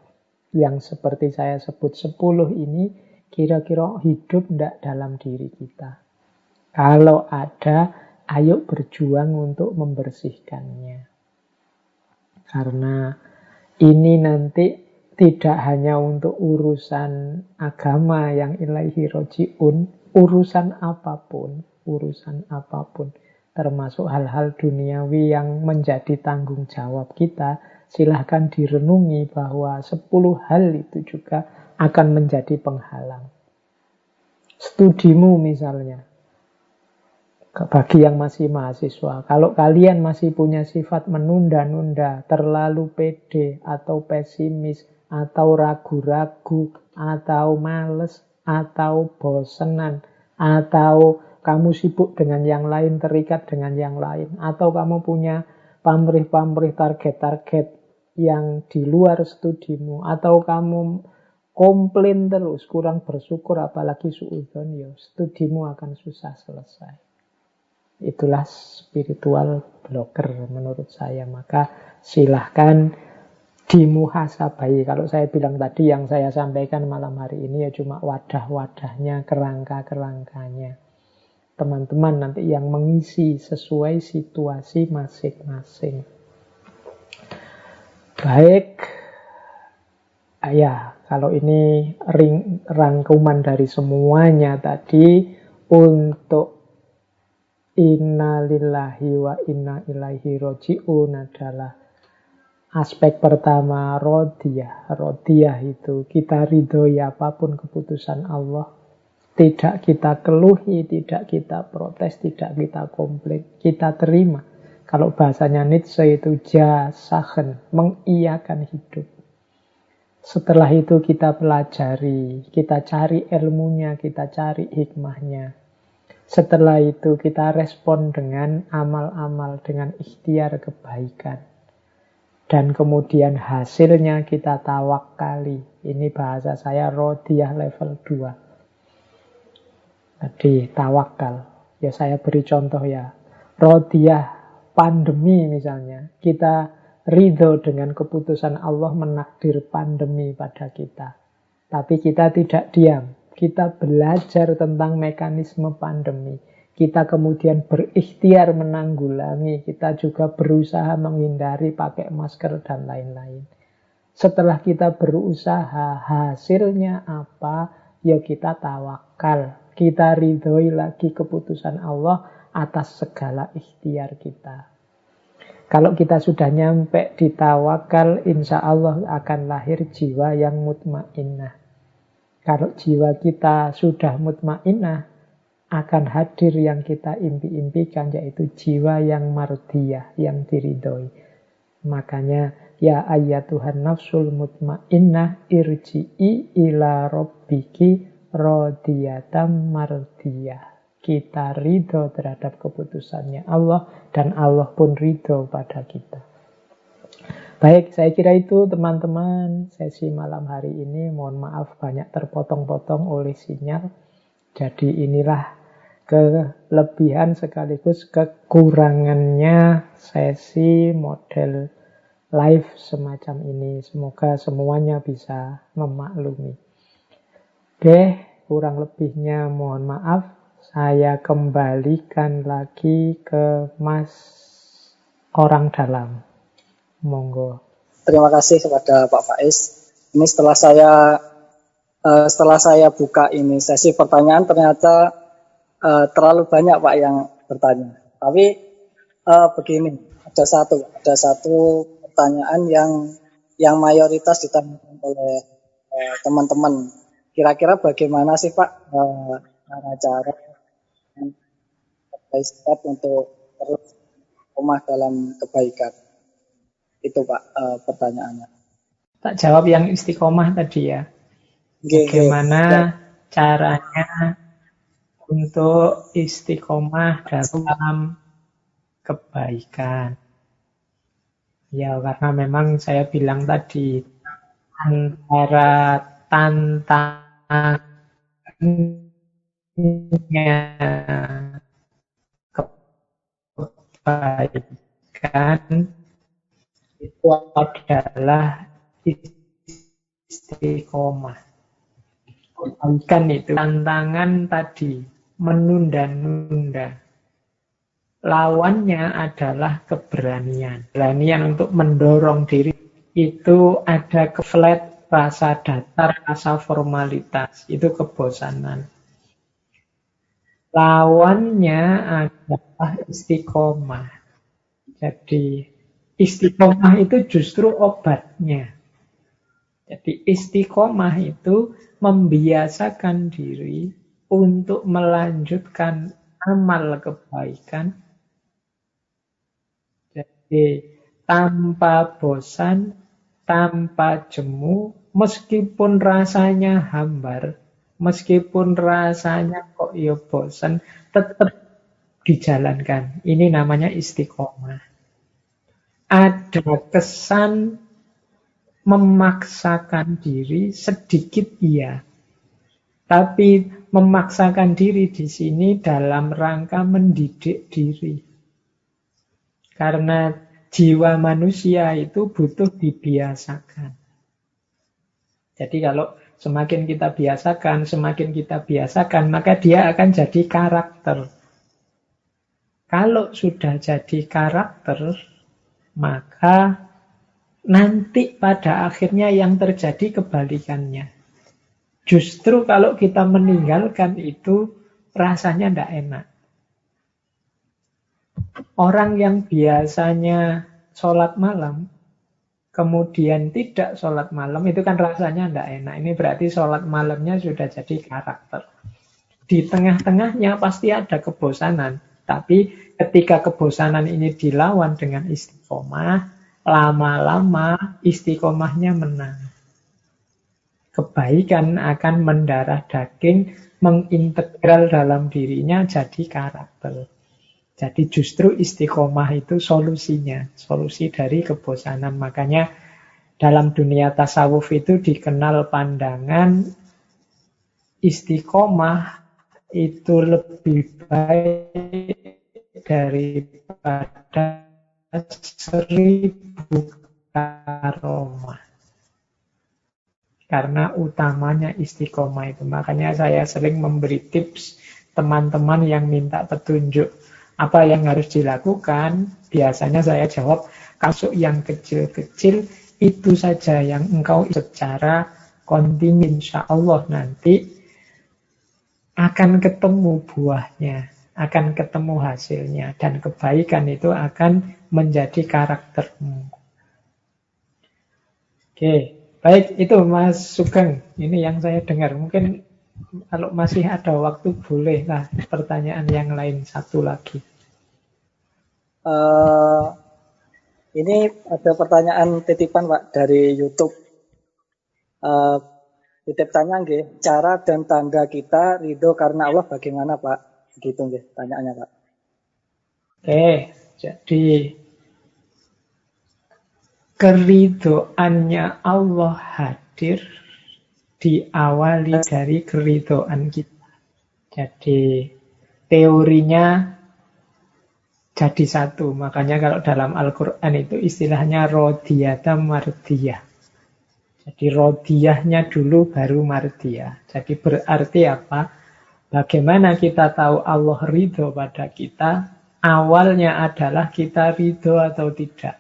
yang seperti saya sebut 10 ini kira-kira hidup tidak dalam diri kita. Kalau ada, ayo berjuang untuk membersihkannya. Karena ini nanti tidak hanya untuk urusan agama yang ilahi rojiun, urusan apa pun, urusan apa pun, termasuk hal-hal duniawi yang menjadi tanggung jawab kita, silahkan direnungi bahwa 10 hal itu juga akan menjadi penghalang. Studimu misalnya, bagi yang masih mahasiswa, kalau kalian masih punya sifat menunda-nunda, terlalu pede atau pesimis, atau ragu-ragu, atau males, atau bosenan, atau kamu sibuk dengan yang lain, terikat dengan yang lain, atau kamu punya pamrih-pamrih target-target yang di luar studimu, atau kamu komplain terus, kurang bersyukur, apalagi suudon, ya studimu akan susah selesai. Itulah spiritual blocker menurut saya. Maka silahkan dimuhasabai. Kalau saya bilang tadi yang saya sampaikan malam hari ini ya cuma wadah-wadahnya, kerangka-kerangkanya. Teman-teman nanti yang mengisi sesuai situasi masing-masing. Baik, ya kalau ini ring, rangkuman dari semuanya tadi untuk Inna lillahi wa inna ilaihi roji'un adalah aspek pertama rodiyah. Rodiyah itu kita ridhoi apa pun keputusan Allah. Tidak kita keluhi, tidak kita protes, tidak kita komplain. Kita terima. Kalau bahasanya Nietzsche itu jasahen, mengiyakan hidup. Setelah itu kita pelajari, kita cari ilmunya, kita cari hikmahnya. Setelah itu kita respon dengan amal-amal, dengan ikhtiar kebaikan. Dan kemudian hasilnya kita tawakali. Ini bahasa saya rodiyah level 2. Tadi tawakal. Ya saya beri contoh ya. Rodiyah pandemi misalnya. Kita ridho dengan keputusan Allah menakdir pandemi pada kita. Tapi kita tidak diam kita belajar tentang mekanisme pandemi. Kita kemudian berikhtiar menanggulangi, kita juga berusaha menghindari pakai masker dan lain-lain. Setelah kita berusaha, hasilnya apa? Ya kita tawakal. Kita ridhoi lagi keputusan Allah atas segala ikhtiar kita. Kalau kita sudah nyampe di tawakal, insya Allah akan lahir jiwa yang mutmainnah. Kalau jiwa kita sudah mutmainnah, akan hadir yang kita impi-impikan, yaitu jiwa yang mardiyah, yang diridhoi. Makanya Ya Tuhan nafsul mutmainnah irji'i ila rabbiki rodiyatam mardiyah. Kita ridho terhadap keputusannya Allah dan Allah pun ridho pada kita. Baik, saya kira itu teman-teman sesi malam hari ini. Mohon maaf banyak terpotong-potong oleh sinyal. Jadi inilah kelebihan sekaligus kekurangannya sesi model live semacam ini. Semoga semuanya bisa memaklumi. Oke, kurang lebihnya mohon maaf. Saya kembalikan lagi ke Mas orang dalam. Monggo. Terima kasih kepada Pak Faiz. Ini setelah saya uh, setelah saya buka ini sesi pertanyaan ternyata uh, terlalu banyak Pak yang bertanya. Tapi uh, begini, ada satu, ada satu pertanyaan yang yang mayoritas ditanyakan oleh eh, teman-teman. Kira-kira bagaimana sih Pak eh, cara-cara uh, untuk terus rumah dalam kebaikan? Itu Pak uh, pertanyaannya. Tak jawab yang istiqomah tadi ya. Bagaimana ya. caranya untuk istiqomah dalam kebaikan? Ya, karena memang saya bilang tadi antara tantangannya kebaikan itu adalah istiqomah. Kebaikan itu tantangan tadi menunda-nunda lawannya adalah keberanian. Keberanian untuk mendorong diri itu ada keflat, rasa datar, rasa formalitas. Itu kebosanan. Lawannya adalah istiqomah. Jadi istiqomah itu justru obatnya. Jadi istiqomah itu membiasakan diri untuk melanjutkan amal kebaikan jadi tanpa bosan, tanpa jemu, meskipun rasanya hambar, meskipun rasanya kok ya bosan, tetap dijalankan. Ini namanya istiqomah. Ada kesan memaksakan diri sedikit iya. Tapi memaksakan diri di sini dalam rangka mendidik diri. Karena jiwa manusia itu butuh dibiasakan. Jadi kalau semakin kita biasakan, semakin kita biasakan, maka dia akan jadi karakter. Kalau sudah jadi karakter, maka nanti pada akhirnya yang terjadi kebalikannya. Justru kalau kita meninggalkan itu, rasanya tidak enak. Orang yang biasanya sholat malam, kemudian tidak sholat malam, itu kan rasanya tidak enak. Ini berarti sholat malamnya sudah jadi karakter. Di tengah-tengahnya pasti ada kebosanan. Tapi ketika kebosanan ini dilawan dengan istiqomah, lama-lama istiqomahnya menang. Kebaikan akan mendarah daging, mengintegral dalam dirinya jadi karakter. Jadi justru istiqomah itu solusinya, solusi dari kebosanan. Makanya dalam dunia tasawuf itu dikenal pandangan istiqomah itu lebih baik daripada seribu karomah. Karena utamanya istiqomah itu. Makanya saya sering memberi tips teman-teman yang minta petunjuk apa yang harus dilakukan? Biasanya saya jawab, kasus yang kecil-kecil itu saja yang engkau secara kontinu insya Allah nanti akan ketemu buahnya, akan ketemu hasilnya, dan kebaikan itu akan menjadi karaktermu. Oke, baik itu Mas Sugeng. Ini yang saya dengar. Mungkin kalau masih ada waktu boleh lah pertanyaan yang lain satu lagi. Uh, ini ada pertanyaan titipan Pak dari YouTube. Uh, Titip tanya nggih, cara dan tanda kita ridho karena Allah bagaimana Pak? Gitu nggih, tanyaannya Pak. Oke, jadi keridoannya Allah hadir diawali dari keridoan kita. Jadi teorinya jadi satu. Makanya kalau dalam Al-Quran itu istilahnya rodiyata mardiyah. Jadi rodiyahnya dulu baru mardiyah. Jadi berarti apa? Bagaimana kita tahu Allah ridho pada kita? Awalnya adalah kita ridho atau tidak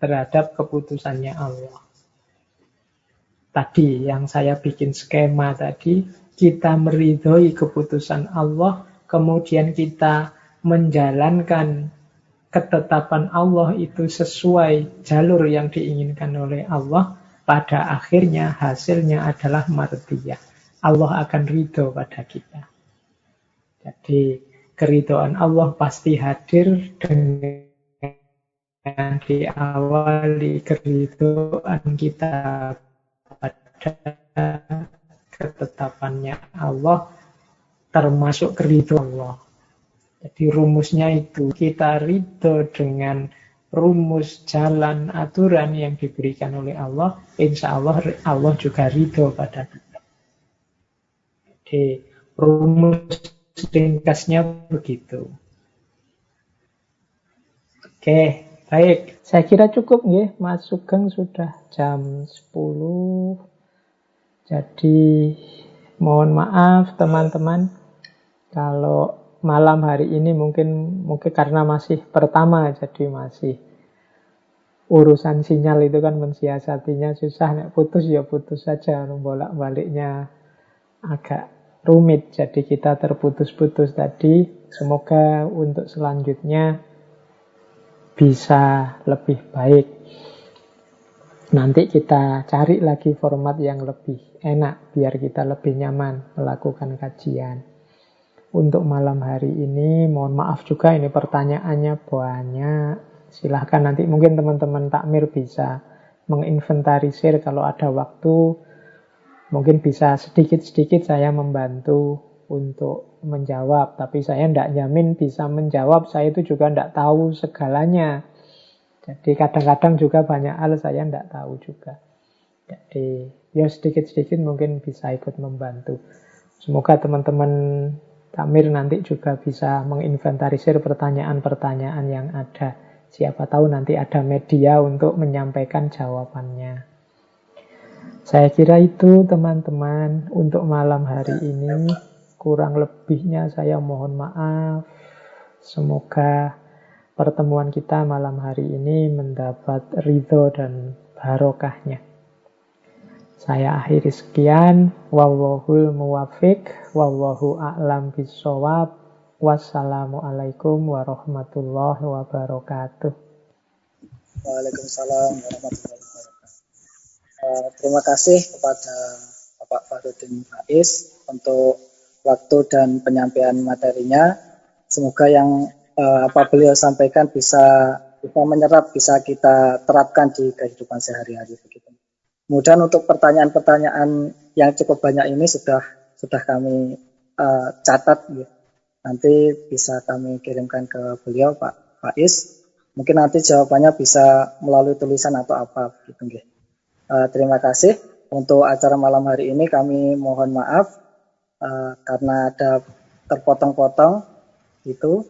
terhadap keputusannya Allah. Tadi yang saya bikin skema tadi, kita meridhoi keputusan Allah, kemudian kita menjalankan ketetapan Allah itu sesuai jalur yang diinginkan oleh Allah, pada akhirnya hasilnya adalah mardiyah. Allah akan ridho pada kita. Jadi keridoan Allah pasti hadir dengan diawali keridoan kita pada ketetapannya Allah termasuk keridoan Allah. Jadi rumusnya itu kita ridho dengan rumus jalan aturan yang diberikan oleh Allah, insya Allah Allah juga ridho pada kita. Jadi rumus ringkasnya begitu. Oke, baik. Saya kira cukup ya, Mas Sugeng sudah jam 10. Jadi mohon maaf teman-teman kalau malam hari ini mungkin mungkin karena masih pertama jadi masih urusan sinyal itu kan mensiasatinya susah. Nek putus ya putus saja bolak baliknya agak rumit. Jadi kita terputus-putus tadi. Semoga untuk selanjutnya bisa lebih baik. Nanti kita cari lagi format yang lebih enak biar kita lebih nyaman melakukan kajian untuk malam hari ini. Mohon maaf juga ini pertanyaannya banyak. Silahkan nanti mungkin teman-teman takmir bisa menginventarisir kalau ada waktu. Mungkin bisa sedikit-sedikit saya membantu untuk menjawab. Tapi saya tidak jamin bisa menjawab. Saya itu juga tidak tahu segalanya. Jadi kadang-kadang juga banyak hal saya tidak tahu juga. Jadi ya sedikit-sedikit mungkin bisa ikut membantu. Semoga teman-teman Takmir nanti juga bisa menginventarisir pertanyaan-pertanyaan yang ada. Siapa tahu nanti ada media untuk menyampaikan jawabannya. Saya kira itu teman-teman untuk malam hari ini. Kurang lebihnya saya mohon maaf. Semoga pertemuan kita malam hari ini mendapat ridho dan barokahnya. Saya akhiri sekian. Wallahul muwafiq. Wallahu a'lam bisawab. Wassalamualaikum warahmatullahi wabarakatuh. Waalaikumsalam warahmatullahi wabarakatuh. Uh, terima kasih kepada Bapak Farudin Faiz untuk waktu dan penyampaian materinya. Semoga yang uh, apa beliau sampaikan bisa bisa menyerap, bisa kita terapkan di kehidupan sehari-hari begitu. Kemudian untuk pertanyaan-pertanyaan yang cukup banyak ini sudah sudah kami uh, catat ya. Nanti bisa kami kirimkan ke beliau Pak Faiz. Mungkin nanti jawabannya bisa melalui tulisan atau apa gitu ya. Uh, terima kasih untuk acara malam hari ini kami mohon maaf uh, karena ada terpotong-potong itu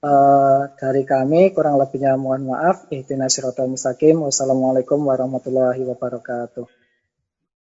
uh, dari kami kurang lebihnya mohon maaf. Ihdinas siratal mustaqim. Wassalamualaikum warahmatullahi wabarakatuh